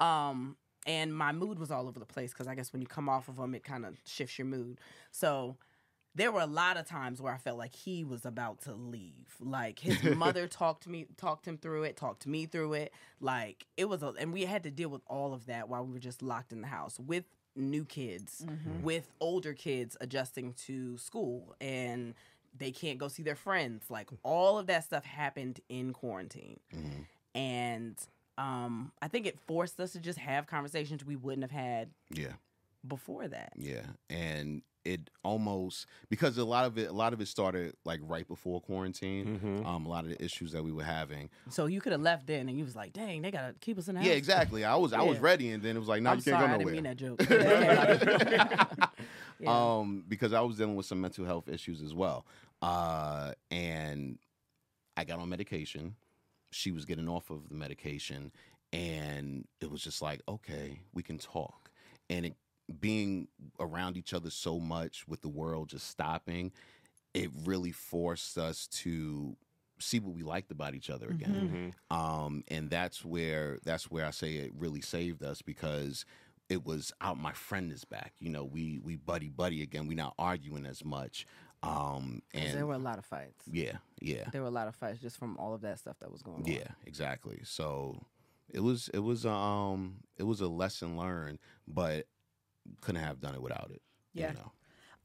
Um, and my mood was all over the place because I guess when you come off of them, it kind of shifts your mood. So there were a lot of times where I felt like he was about to leave. Like his mother talked to me, talked him through it, talked to me through it. Like it was, a, and we had to deal with all of that while we were just locked in the house with new kids, with older kids adjusting to school, and they can't go see their friends. Like all of that stuff happened in quarantine, and um, I think it forced us to just have conversations we wouldn't have had Yeah. Before that. Yeah, and it almost because a lot of it, a lot of it started like right before quarantine. Mhm. Um, a lot of the issues that we were having. So you could have left then, and you was like, "Dang, they gotta keep us in the house." Yeah, exactly. I was I was ready, and then it was like, no, I'm you can't sorry, go I didn't mean nowhere. that joke. Yeah. Um, because I was dealing with some mental health issues as well. Uh, and I got on medication. She was getting off of the medication, and it was just like, okay, we can talk. And it being around each other so much with the world just stopping, it really forced us to see what we liked about each other again Mhm. um, and that's where that's where I say it really saved us because it was out. My friend is back. You know, we we buddy buddy again. We not arguing as much. Um, 'Cause and there were a lot of fights. yeah, yeah, There were a lot of fights just from all of that stuff that was going on. yeah, exactly. So it was it was um it was a lesson learned, but couldn't have done it without it. Yeah. You know?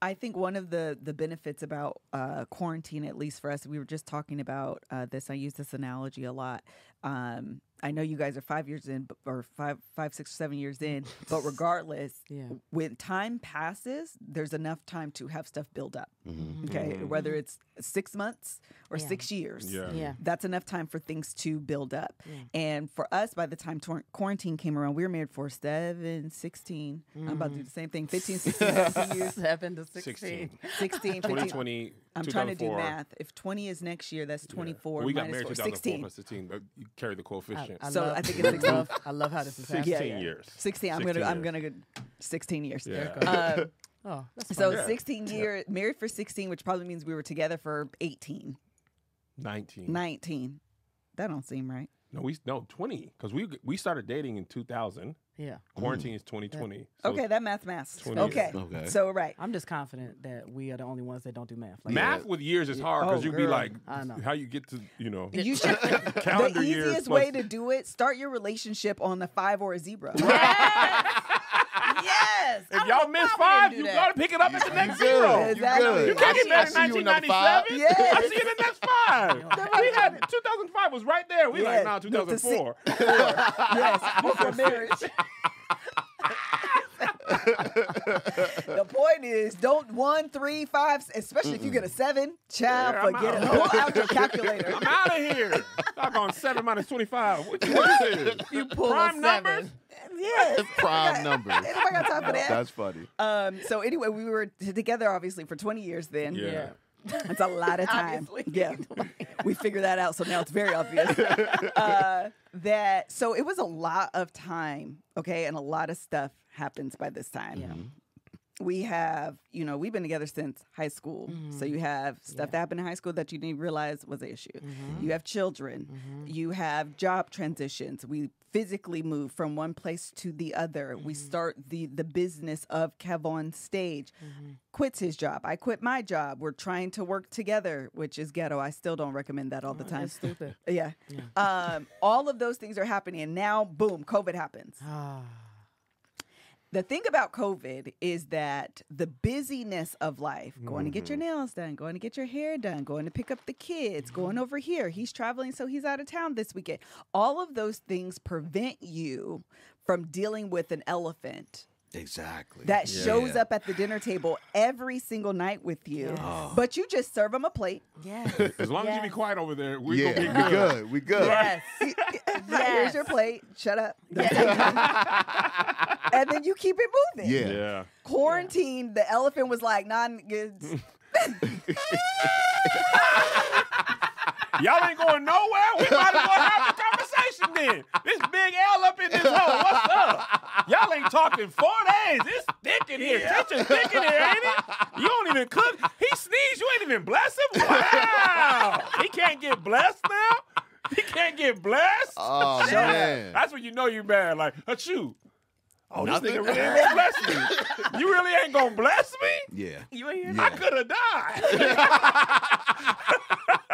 I think one of the the benefits about uh, quarantine, at least for us, we were just talking about uh, this. I use this analogy a lot. Um, I know you guys are five years in, or five, five, six, seven years in, but regardless, Yeah. when time passes, there's enough time to have stuff build up. Mhm. Okay, Mhm. whether it's six months or Yeah. six years. Yeah. Yeah. That's enough time for things to build up. Yeah. And for us, by the time tor- quarantine came around, we were married for seven, 16. I'm about to do the same thing 15, 16, 17 years. Seven to 16. 16. 16, 15. 2020. I'm trying to do math. If 20 is next year, that's 24 We got married four, 2004 16. plus 16. but You carry the coefficient. I, I So love, I think it's I 16. love, I love how this is 16 happening. Yeah, yeah. years. 16. I'm 16 gonna. I'm gonna go 16 years. Yeah. There Um, Oh, that's so. Yeah. 16 year married for 16, which probably means we were together for 18, 19. 19. That don't seem right. No, we no 20 because we we started dating in 2000. Yeah. Quarantine mm. is 2020. So okay, that math math. 20 Okay. Okay. So right. I'm just confident that we are the only ones that don't do math. Like, math with years is hard because Oh, you'd be girl. like, I know. how you get to you know You should. calendar the years easiest plus- way to do it: start your relationship on a five or a zero. Yes. If y'all don't miss five, you gotta pick it up at the next good. zero. You good. You can't get I married in see you in number five. 1997. Yes. I see you in the next five. we had 2005 was right there. We Yes. like, nah, No, 2004. yes, before marriage. the point is, don't one, three, five, especially if you get a seven, child, Yeah, I'm forget it. out. Pull out your calculator. I'm out of here. Talk on seven minus 25. What, what is it? You pull Prime a numbers? Seven. yes. Prime numbers. Ain't got time for that. That's funny. Um, so anyway, we were t- together obviously for 20 years then. Yeah. that's a lot of time. Obviously. Yeah. we figured that out. So now it's very obvious. uh, that so it was a lot of time, okay, and a lot of stuff happens by this time. Yeah. We have, you know, we've been together since high school. So you have stuff that happened in high school that you didn't realize was an issue. You have children. You have job transitions. We physically move from one place to the other. We start the the business of KevOnStage. Quits his job. I quit my job. We're trying to work together, which is ghetto. I still don't recommend that all the time. That's stupid. Yeah. Um, all of those things are happening. And now, boom, COVID happens. Ah. The thing about COVID is that the busyness of life, going to get your mm-hmm. nails done, going to get your hair done, going to pick up the kids, mm-hmm. going over here. He's traveling, so he's out of town this weekend. All of those things prevent you from dealing with an elephant Exactly. that Yeah. shows up at the dinner table every single night with you. Yes. Oh. But you just serve them a plate. Yes. As long as you be quiet over there, we're yeah, gonna we be good. good. We good. Yes. yes. Here's your plate. Shut up. and then you keep it moving. Yeah. Yeah. Quarantine, the elephant was like, non goods. Y'all ain't going nowhere. We might as well have the conversation then. This big L up in this hole. What's up? Y'all ain't talking four days. It's thick in here. Kitchen's thick in here, ain't it? You don't even cook. He sneezed. You ain't even bless him. Wow. He can't get blessed now. He can't get blessed. Oh Yeah. man. That's when you know you bad. Like, achoo. Oh, this Nothing? nigga really ain't gonna bless me. You really ain't gonna bless me? Yeah. You ain't hear Yeah. I could have died.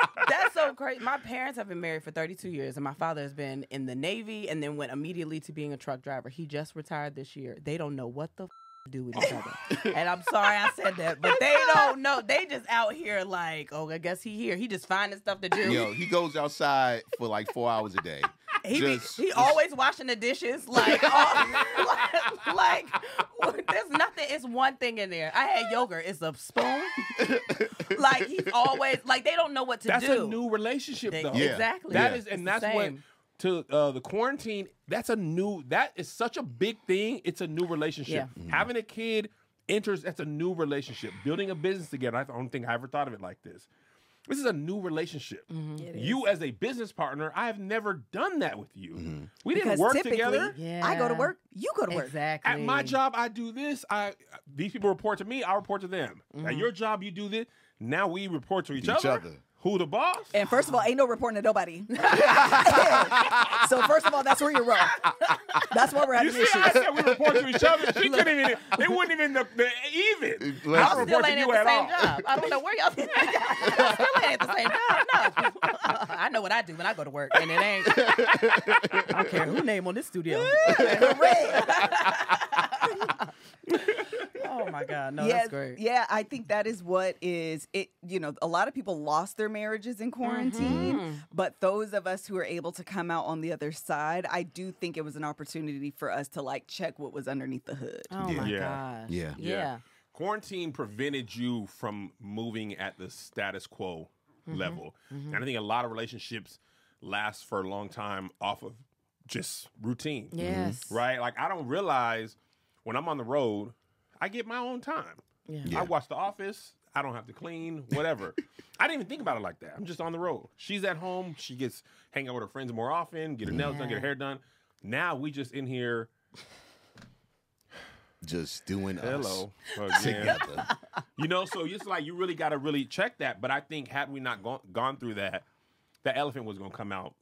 That's so crazy. My parents have been married for 32 years, and my father has been in the Navy and then went immediately to being a truck driver. He just retired this year. They don't know what the f- to do with each other. and I'm sorry I said that, but they don't know. They just out here like, oh, I guess he here. He just finding stuff to do. Yo, he goes outside for like four hours a day. He be, he always washing the dishes like all, like, like there's nothing. It's one thing in there. I had yogurt. It's a spoon. like he's always like they don't know what to That's do. That's a new relationship, They- though. Yeah. Exactly. That Yeah. is, and It's that's what to uh, the quarantine. That's a new. That is such a big thing. It's a new relationship. Yeah. Mm-hmm. Having a kid enters. That's a new relationship. Building a business together. I don't think I ever thought of it like this. This is a new relationship. Mm-hmm. You as a business partner, I have never done that with you. Mm-hmm. We didn't Because work typically, together. I go to work, you go to work. Exactly. At my job, I do this. I these people report to me. I report to them. Mm-hmm. At your job, you do this. Now we report to each, Each other. other. Who the boss? And first of all, ain't no reporting to nobody. so first of all, that's where you're wrong. That's why we're You having see, I issues. said we report to each other. She couldn't even. They wouldn't even the, the even. I Y'all don't still report to ain't you at the same all. job. I don't know where y'all, y'all still ain't at the same job. No, I know what I do when I go to work, and it ain't. I don't care who name on this studio. Oh my god, no, yeah, that's great. yeah, I think that is what is it. You know, a lot of people lost their marriages in quarantine, Mm-hmm. but those of us who are able to come out on the other side, I do think it was an opportunity for us to like check what was underneath the hood. Oh Yeah. my Yeah. gosh. Yeah. Yeah. Quarantine prevented you from moving at the status quo level. And I think a lot of relationships last for a long time off of just routine. Yes. Right? Like I don't realize when I'm on the road, I get my own time. Yeah. I watch The Office. I don't have to clean, whatever. I didn't even think about it like that. I'm just on the road. She's at home. She gets hang out with her friends more often, get her nails done, get her hair done. Now we just in here. Just doing Hello. us again. together. You know, so it's like you really got to really check that. But I think had we not gone gone through that, the elephant was going to come out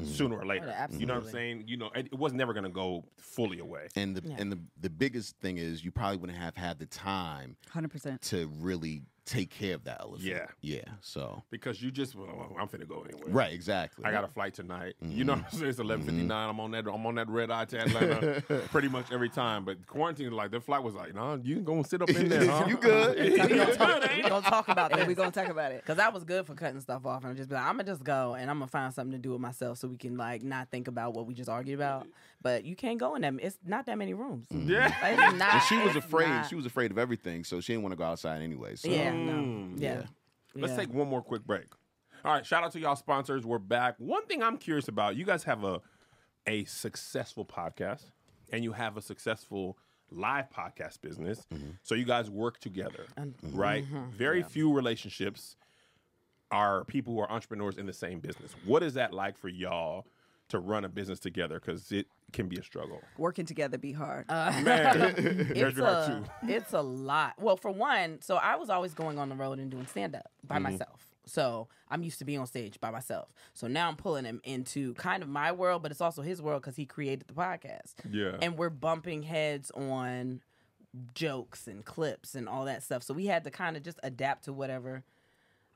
Mm-hmm. sooner or later. Oh, You know what I'm saying? You know, it, it was never going to go fully away. And the Yeah. and the the biggest thing is you probably wouldn't have had the time Hundred percent. to really take care of that elephant. Yeah. Yeah. So Because you just, well, I'm finna go anywhere. right, exactly. I got a flight tonight. Mm-hmm. You know what I'm saying? It's 11:59. I'm on that. I'm on that red eye to Atlanta pretty much every time. But quarantine, like the flight was like, no, you can go and sit up in there. Huh? You good. We you gonna talk, ain't we it? gonna talk about that. we're gonna talk about it. Cause I was good for cutting stuff off and I'm just be like, I'm gonna just go and I'm gonna find something to do with myself so we can like not think about what we just argued about. But you can't go in them. It's not that many rooms. Mm-hmm. Yeah. It's not, And she was it's afraid. not. She was afraid of everything, so she didn't want to go outside anyway. So Yeah, Mm, no, yeah. yeah. Let's take one more quick break. All right, shout out to y'all sponsors. We're back. One thing I'm curious about, you guys have a a successful podcast and you have a successful live podcast business. Mm-hmm. So you guys work together, um, right? Mm-hmm. Very few relationships are people who are entrepreneurs in the same business. What is that like for y'all to run a business together cuz it can be a struggle. Working together be hard. Man, it's a, it's a lot. Well, for one, so I was always going on the road and doing stand up by Mm-hmm. myself. So I'm used to being on stage by myself. So now I'm pulling him into kind of my world, but it's also his world because he created the podcast. Yeah. And we're bumping heads on jokes and clips and all that stuff. So we had to kind of just adapt to whatever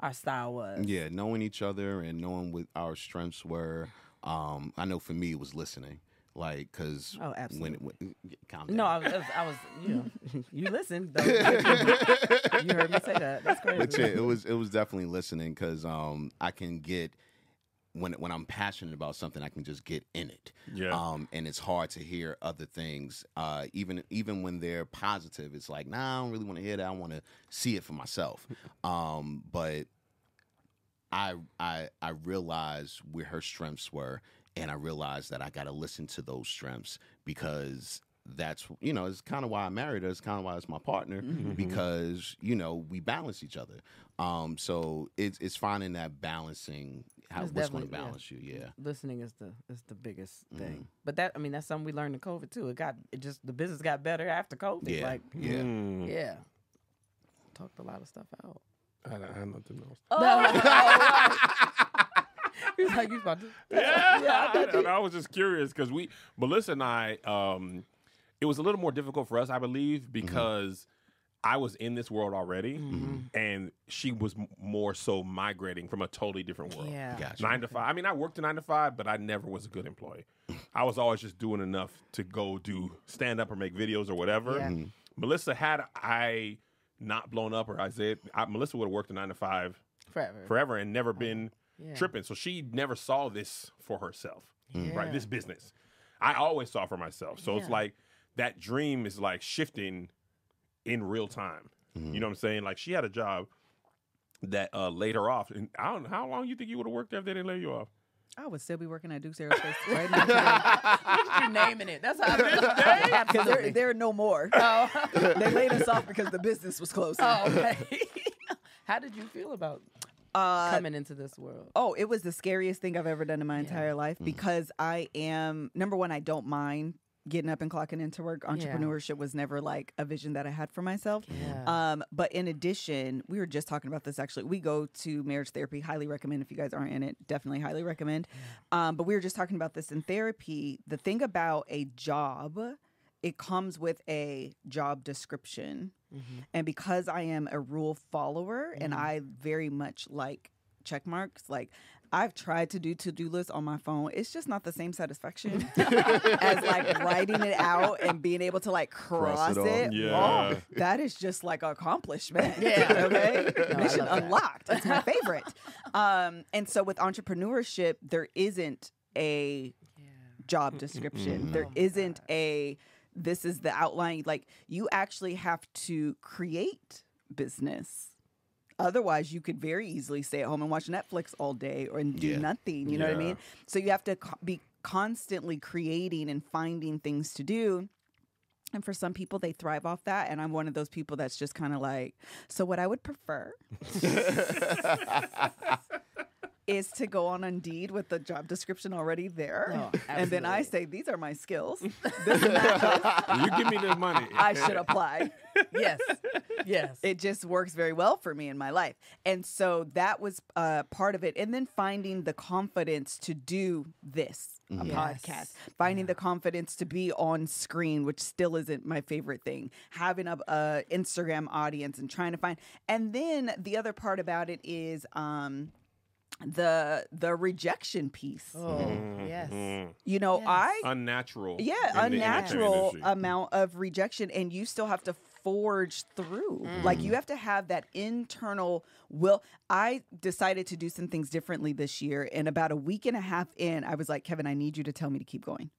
our style was. Yeah, knowing each other and knowing what our strengths were. Um, I know for me it was listening, like because Oh, when, absolutely. when calm down. No, I was, I was, I was you know, you listened. Though. you heard me say that. That's crazy. but yeah, it was it was definitely listening because um, I can get when when I'm passionate about something, I can just get in it. Yeah. Um, and it's hard to hear other things, uh, even even when they're positive. It's like, nah, I don't really want to hear that. I want to see it for myself. Um, but I I I realized where her strengths were, and I realized that I got to listen to those strengths because that's you know it's kind of why I married her. It's kind of why it's my partner because you know we balance each other. Um, so it's it's finding that balancing how It's what's going to definitely- yeah. balance you. Yeah. listening is the is the biggest Mm-hmm. thing. But that I mean that's something we learned in COVID too. It got it just the business got better after COVID. Yeah. Like Yeah. Mm. yeah. Talked a lot of stuff out. I, I have nothing else. He was like, you about to yeah, I, I was just curious because we, Melissa and I, um, it was a little more difficult for us, I believe, because I was in this world already, and she was m- more so migrating from a totally different world. Yeah. Gotcha. Nine to five. I mean, I worked a nine to five, but I never was a good employee. I was always just doing enough to go do stand up or make videos or whatever. Yeah. Mm-hmm. Melissa had I not blown up or Isaiah, I, Melissa would have worked a nine to five Forever. forever and never been Yeah. tripping. So she never saw this for herself, right? This business. I always saw for myself. So it's like that dream is like shifting in real time. You know what I'm saying? Like she had a job that uh, laid her off. And I don't know how long you think you would have worked there if they didn't lay you off. I would still be working at Duke's Aerospace right now. today. you naming it. That's how I feel. Because there, Absolutely. there are no more. Oh. they laid us off because the business was closing. oh, okay. how did you feel about Uh, coming into this world? Oh, it was the scariest thing I've ever done in my entire life Mm-hmm. because I am number one, I don't mind getting up and clocking into work. Entrepreneurship was never like a vision that I had for myself. Yeah. Um, but in addition, we were just talking about this actually. We go to marriage therapy. Highly recommend if you guys aren't in it. Definitely highly recommend. Um, but we were just talking about this in therapy. The thing about a job, it comes with a job description. And because I am a rule follower and I very much like check marks, like I've tried to do to do lists on my phone. It's just not the same satisfaction as like writing it out and being able to like cross, Cross it it. Yeah. Oh, that is just like accomplishment. Yeah. okay. No, Mission love that. unlocked. It's my favorite. um, and so with entrepreneurship, there isn't a job description. There oh isn't a this is the outline. Like you actually have to create business. Otherwise, you could very easily stay at home and watch Netflix all day or and do Yeah. nothing. You know what I mean? So you have to co- be constantly creating and finding things to do. And for some people, they thrive off that. And I'm one of those people that's just kind of like, so what I would prefer is to go on Indeed with the job description already there. Oh, and then I say, these are my skills. This and that. you give me this money. I should apply. yes. Yes. It just works very well for me in my life. And so that was uh, part of it. And then finding the confidence to do this, a Yes. podcast, finding the confidence to be on screen, which still isn't my favorite thing, having a, a Instagram audience and trying to find. And then the other part about it is um, the the rejection piece. Oh, yes. Mhm. You know, Yes. I Unnatural. yeah, in the entertainment unnatural amount of rejection, and you still have to forge through. Like Mm. you have to have that internal will. I decided to do some things differently this year, and about a week and a half in, I was like, Kevin, I need you to tell me to keep going.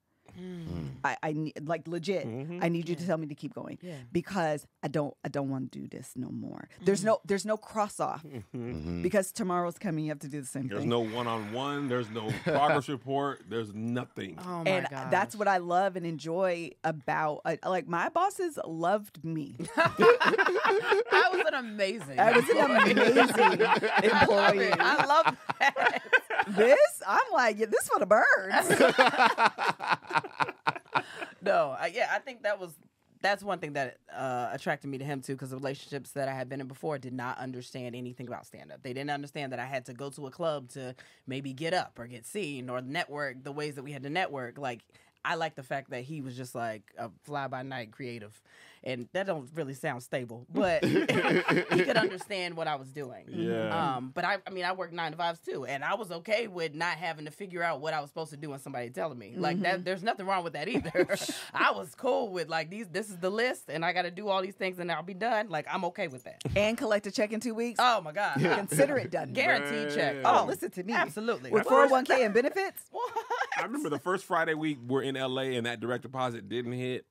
I, I need like legit. Mm-hmm. I need you to tell me to keep going Yeah. because I don't I don't want to do this no more. There's no there's no cross off Mm-hmm. because tomorrow's coming. You have to do the same There's thing. There's no one on one. There's no progress report. There's nothing. Oh my and god. that's what I love and enjoy about uh, like my bosses loved me. I was an amazing. I was an amazing employee. I love that. This, I'm like, yeah, this for the birds. no, I, yeah, I think that was that's one thing that uh, attracted me to him too, because the relationships that I had been in before did not understand anything about stand up. They didn't understand that I had to go to a club to maybe get up or get seen or network the ways that we had to network. Like I like the fact that he was just like a fly by night creative, and that don't really sound stable, but he could understand what I was doing. Yeah. Um, but I, I mean, I worked nine to fives too, and I was okay with not having to figure out what I was supposed to do when somebody telling me. Like that, there's nothing wrong with that either. I was cool with like these. This is the list, and I got to do all these things, and I'll be done. Like I'm okay with that. and collect a check in two weeks. Oh my god, Consider it done. guaranteed check. Man. Oh, listen to me. absolutely. With 401k and benefits. What? I remember the first Friday week we're in LA and that direct deposit didn't hit.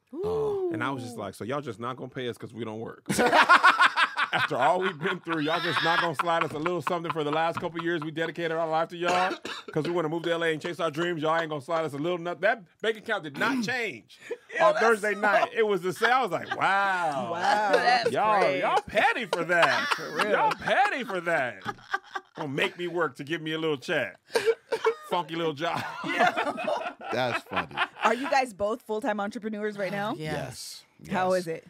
And I was just like, so y'all just not gonna pay us because we don't work. After all we've been through, y'all just not gonna slide us a little something for the last couple years we dedicated our life to y'all because we want to move to LA and chase our dreams. Y'all ain't gonna slide us a little nothing. That bank account did not change on Thursday night. It was the same. I was like, wow, Wow. That's y'all, crazy. y'all petty for that. Y'all petty for that. Gonna make me work to give me a little check. Funky little job. Yeah. That's funny. Are you guys both full time entrepreneurs right now? Yes. How Yes. is it?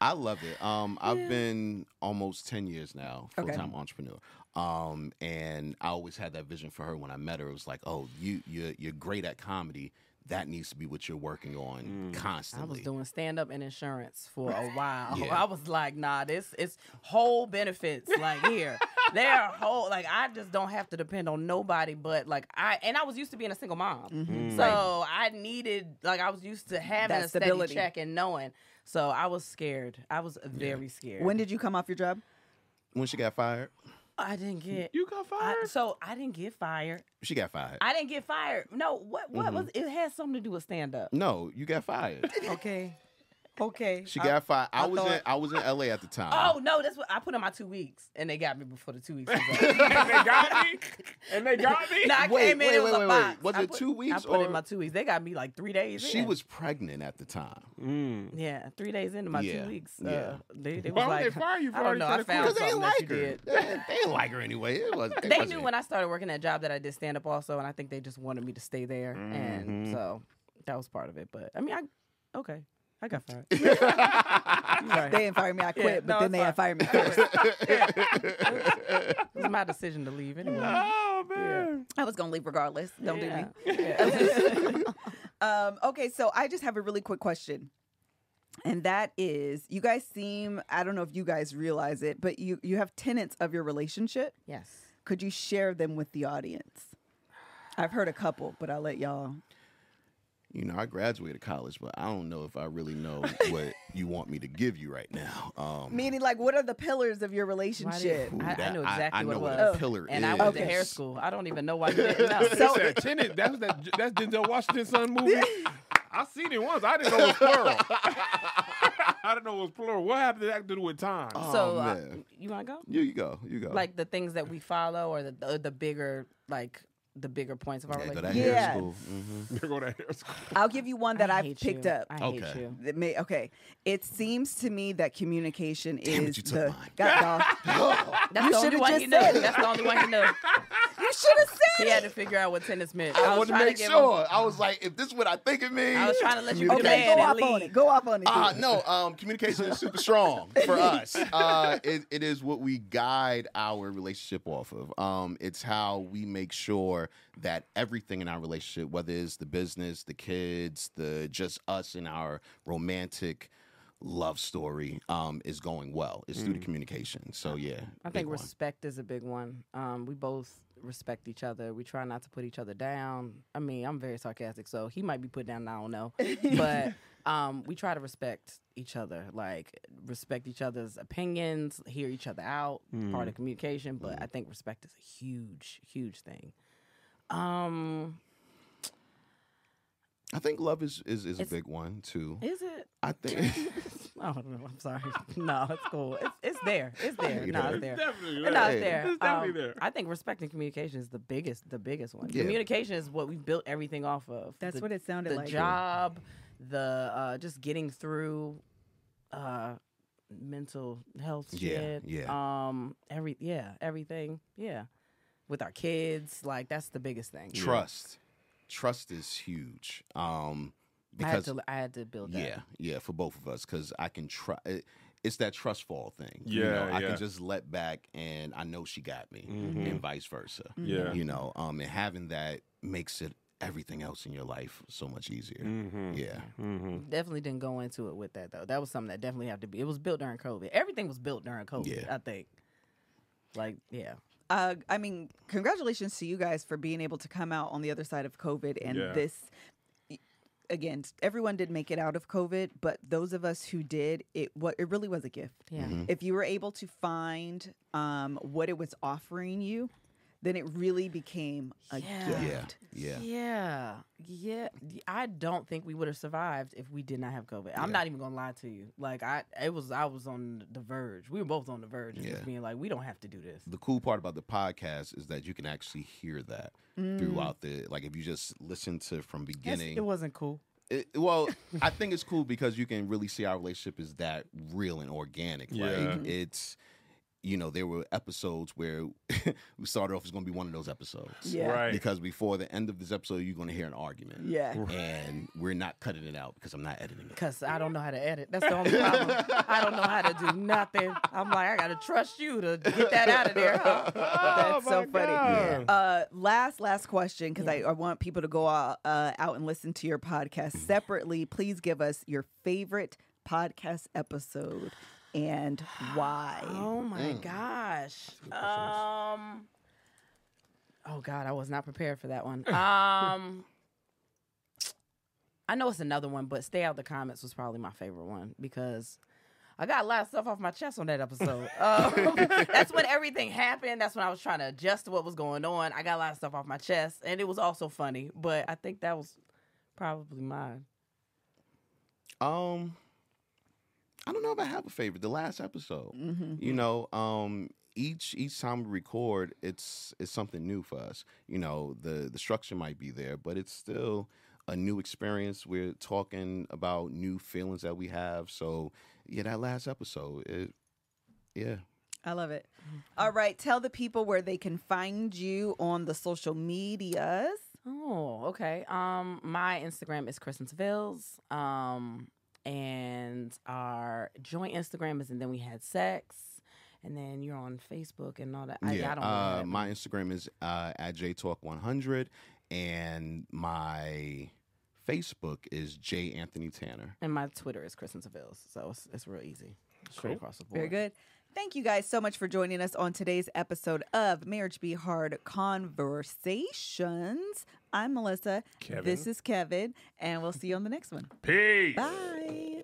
I love it. Um, I've been almost ten years now, full Okay. time entrepreneur. Um, and I always had that vision for her when I met her. It was like, oh, you you're you're great at comedy. That needs to be what you're working on Mm. I was doing stand up and insurance for a while. Yeah. I was like, nah, this it's whole benefits. Like here, they're whole. Like I just don't have to depend on nobody. But like I and I was used to being a single mom, Mhm. so I needed like I was used to having That a steady stability. check and knowing. So I was scared. I was very scared. When did you come off your job? when she got fired, I didn't get? You got I, fired. so I didn't get fired. she got fired. I didn't get fired. No, what what Mm-hmm. was it? Had something to do with stand up. no, you got fired. Okay, okay. She got fired. I, I was in I was in LA at the time. Oh no, that's what I put in my two weeks, and they got me before the two weeks. Was up. and they got me. And they got me. No, I Wait, came in. wait, it was wait, a wait, box. Was I it put- two weeks I put or- in my two weeks. They got me like three days. she in. was pregnant at the time. Mm. Yeah, three days into my Yeah, two weeks. yeah. Uh, they they Why was would they like, fire you for I don't already know. trying I found Because they something didn't that like you her. did. They, they didn't like her anyway. It was. They knew when I started working that job that I did stand up also, and I think they just wanted me to stay there, and Mhm. so that was part of it. But I mean, I okay, I got fired. right. They didn't fire me. I quit, Yeah, but no, then they had fine. fired me first. It was my decision to leave anyway. Oh man. I was gonna leave regardless. Don't do me. Yeah. um, okay, so I just have a really quick question. And that is, you guys seem, I don't know if you guys realize it, but you, you have tenets of your relationship. yes. Could you share them with the audience? I've heard a couple, but I'll let y'all. You know, I graduated college, but I don't know if I really know what you want me to give you right now. Um, Meaning, like, what are the pillars of your Why did- relationship? Ooh, I, I that- knew I- exactly I what know it what was. a pillar and I is. went to hair school. I don't even know why you didn't know. So- So, that tenant, that was that that's Denzel Washington son movie. I seen it once. I didn't know it was plural. I didn't know it was plural. What happened to that to do with time? Oh, so uh, man. you want to go? You, you go. You go. Like the things that we follow, or the the, the bigger like the bigger points of our yeah, go relationship. to Yeah. hair school. hmm Go to hair school. I'll give you one that I I've picked you. up. I hate Okay. you. That may, okay, it seems to me that communication Damn it, is you took the. mine. God, dog. That's You the only should've one just he knew. said it. That's the only one he knew. you should have said He had to figure out what tennis meant. I, was want to make give sure. Him, I was like, if this is what I think it means. I was trying to let you Okay, go and off on it. Go off on it. Uh, no, um, communication is super strong for us. Uh, it, it is what we guide our relationship off of. Um, it's how we make sure that everything in our relationship, whether it's the business, the kids, the just us and our romantic love story, um, is going well. It's through the communication. So yeah, I big think one. respect is a big one. Um, we both respect each other. We try not to put each other down. I mean, I'm very sarcastic, so he might be put down. I don't know, but um, we try to respect each other. Like respect each other's opinions, hear each other out. Part of communication, but I think respect is a huge, huge thing. Um, I think love is is, is a big one too. is it? I think. I don't know. I'm sorry. No, it's cool. It's it's there. It's there. No, it's there. Definitely. No, there. it's there. It's definitely Um, there. I think respect and communication is the biggest, the biggest one. Yeah. Communication is what we built everything off of. That's the, what it sounded the like. The job, the uh, just getting through, uh, mental health Yeah, shit. yeah. Um, every yeah, everything. Yeah, with our kids, like that's the biggest thing. Trust. Trust is huge. Um, I had because to, I had to build that. yeah, yeah, for both of us, because I can trust. It, it's that trust fall thing. you Yeah, know, I yeah. can just let back, and I know she got me, Mhm. and vice versa. Yeah. You know, um, and having that makes it everything else in your life so much easier. Mm-hmm. Yeah. Mm-hmm. Definitely didn't go into it with that though. That was something that definitely had to be. It was built during COVID. Everything was built during COVID. Yeah. I think. Like yeah. Uh, I mean, congratulations to you guys for being able to come out on the other side of COVID and Yeah. this. Again, everyone did make it out of COVID, but those of us who did, it what it really was a gift. Yeah. Mhm. If you were able to find um, what it was offering you, then it really became a Yeah. gift. Yeah. Yeah. Yeah, yeah. I don't think we would have survived if we did not have COVID. I'm Yeah. not even gonna lie to you. Like I, it was. I was on the verge. We were both on the verge of Yeah. just being like, we don't have to do this. The cool part about the podcast is that you can actually hear that throughout the like if you just listen to from Yes, beginning. it wasn't cool. It, well, I think it's cool because you can really see our relationship is that real and organic. Yeah. Like it's you know, there were episodes where we started off as going to be one of those episodes. Yeah. Right. Because before the end of this episode, you're going to hear an argument. Yeah. And we're not cutting it out because I'm not editing it. Because I don't know how to edit. That's the only problem. I don't know how to do nothing. I'm like, I gotta trust you to get that out of there. huh? That's so Oh my funny. God. Uh, last last question because I, I want people to go out, uh, out and listen to your podcast separately. Please give us your favorite podcast episode and why. Oh my Mm. gosh. Um. Oh God, I was not prepared for that one. Um. I know it's another one, but stay out the comments was probably my favorite one because I got a lot of stuff off my chest on that episode. Um, that's when everything happened. That's when I was trying to adjust to what was going on. I got a lot of stuff off my chest, and it was also funny. But I think that was probably mine. Um, I don't know if I have a favorite. The last episode, Mm-hmm. you know, um, each each time we record, it's it's something new for us. You know, the the structure might be there, but it's still a new experience. We're talking about new feelings that we have. So yeah, that last episode, it, yeah. I love it. All right, tell the people where they can find you on the social medias. Oh, okay. Um, my Instagram is Kristen Sevils. Um, and our joint Instagram is and then we had sex. And then you're on Facebook and all that. I, yeah, I don't know. uh, that. my Instagram is uh, at jtalk100, and my Facebook is J Anthony Tanner. and my Twitter is Kristen Sevils. So it's, it's real easy. Straight Cool. across the board. Very good. Thank you guys so much for joining us on today's episode of Marriage Be Hard Conversations. I'm Melissa. Kevin. This is Kevin, and we'll see you on the next one. Peace. Bye.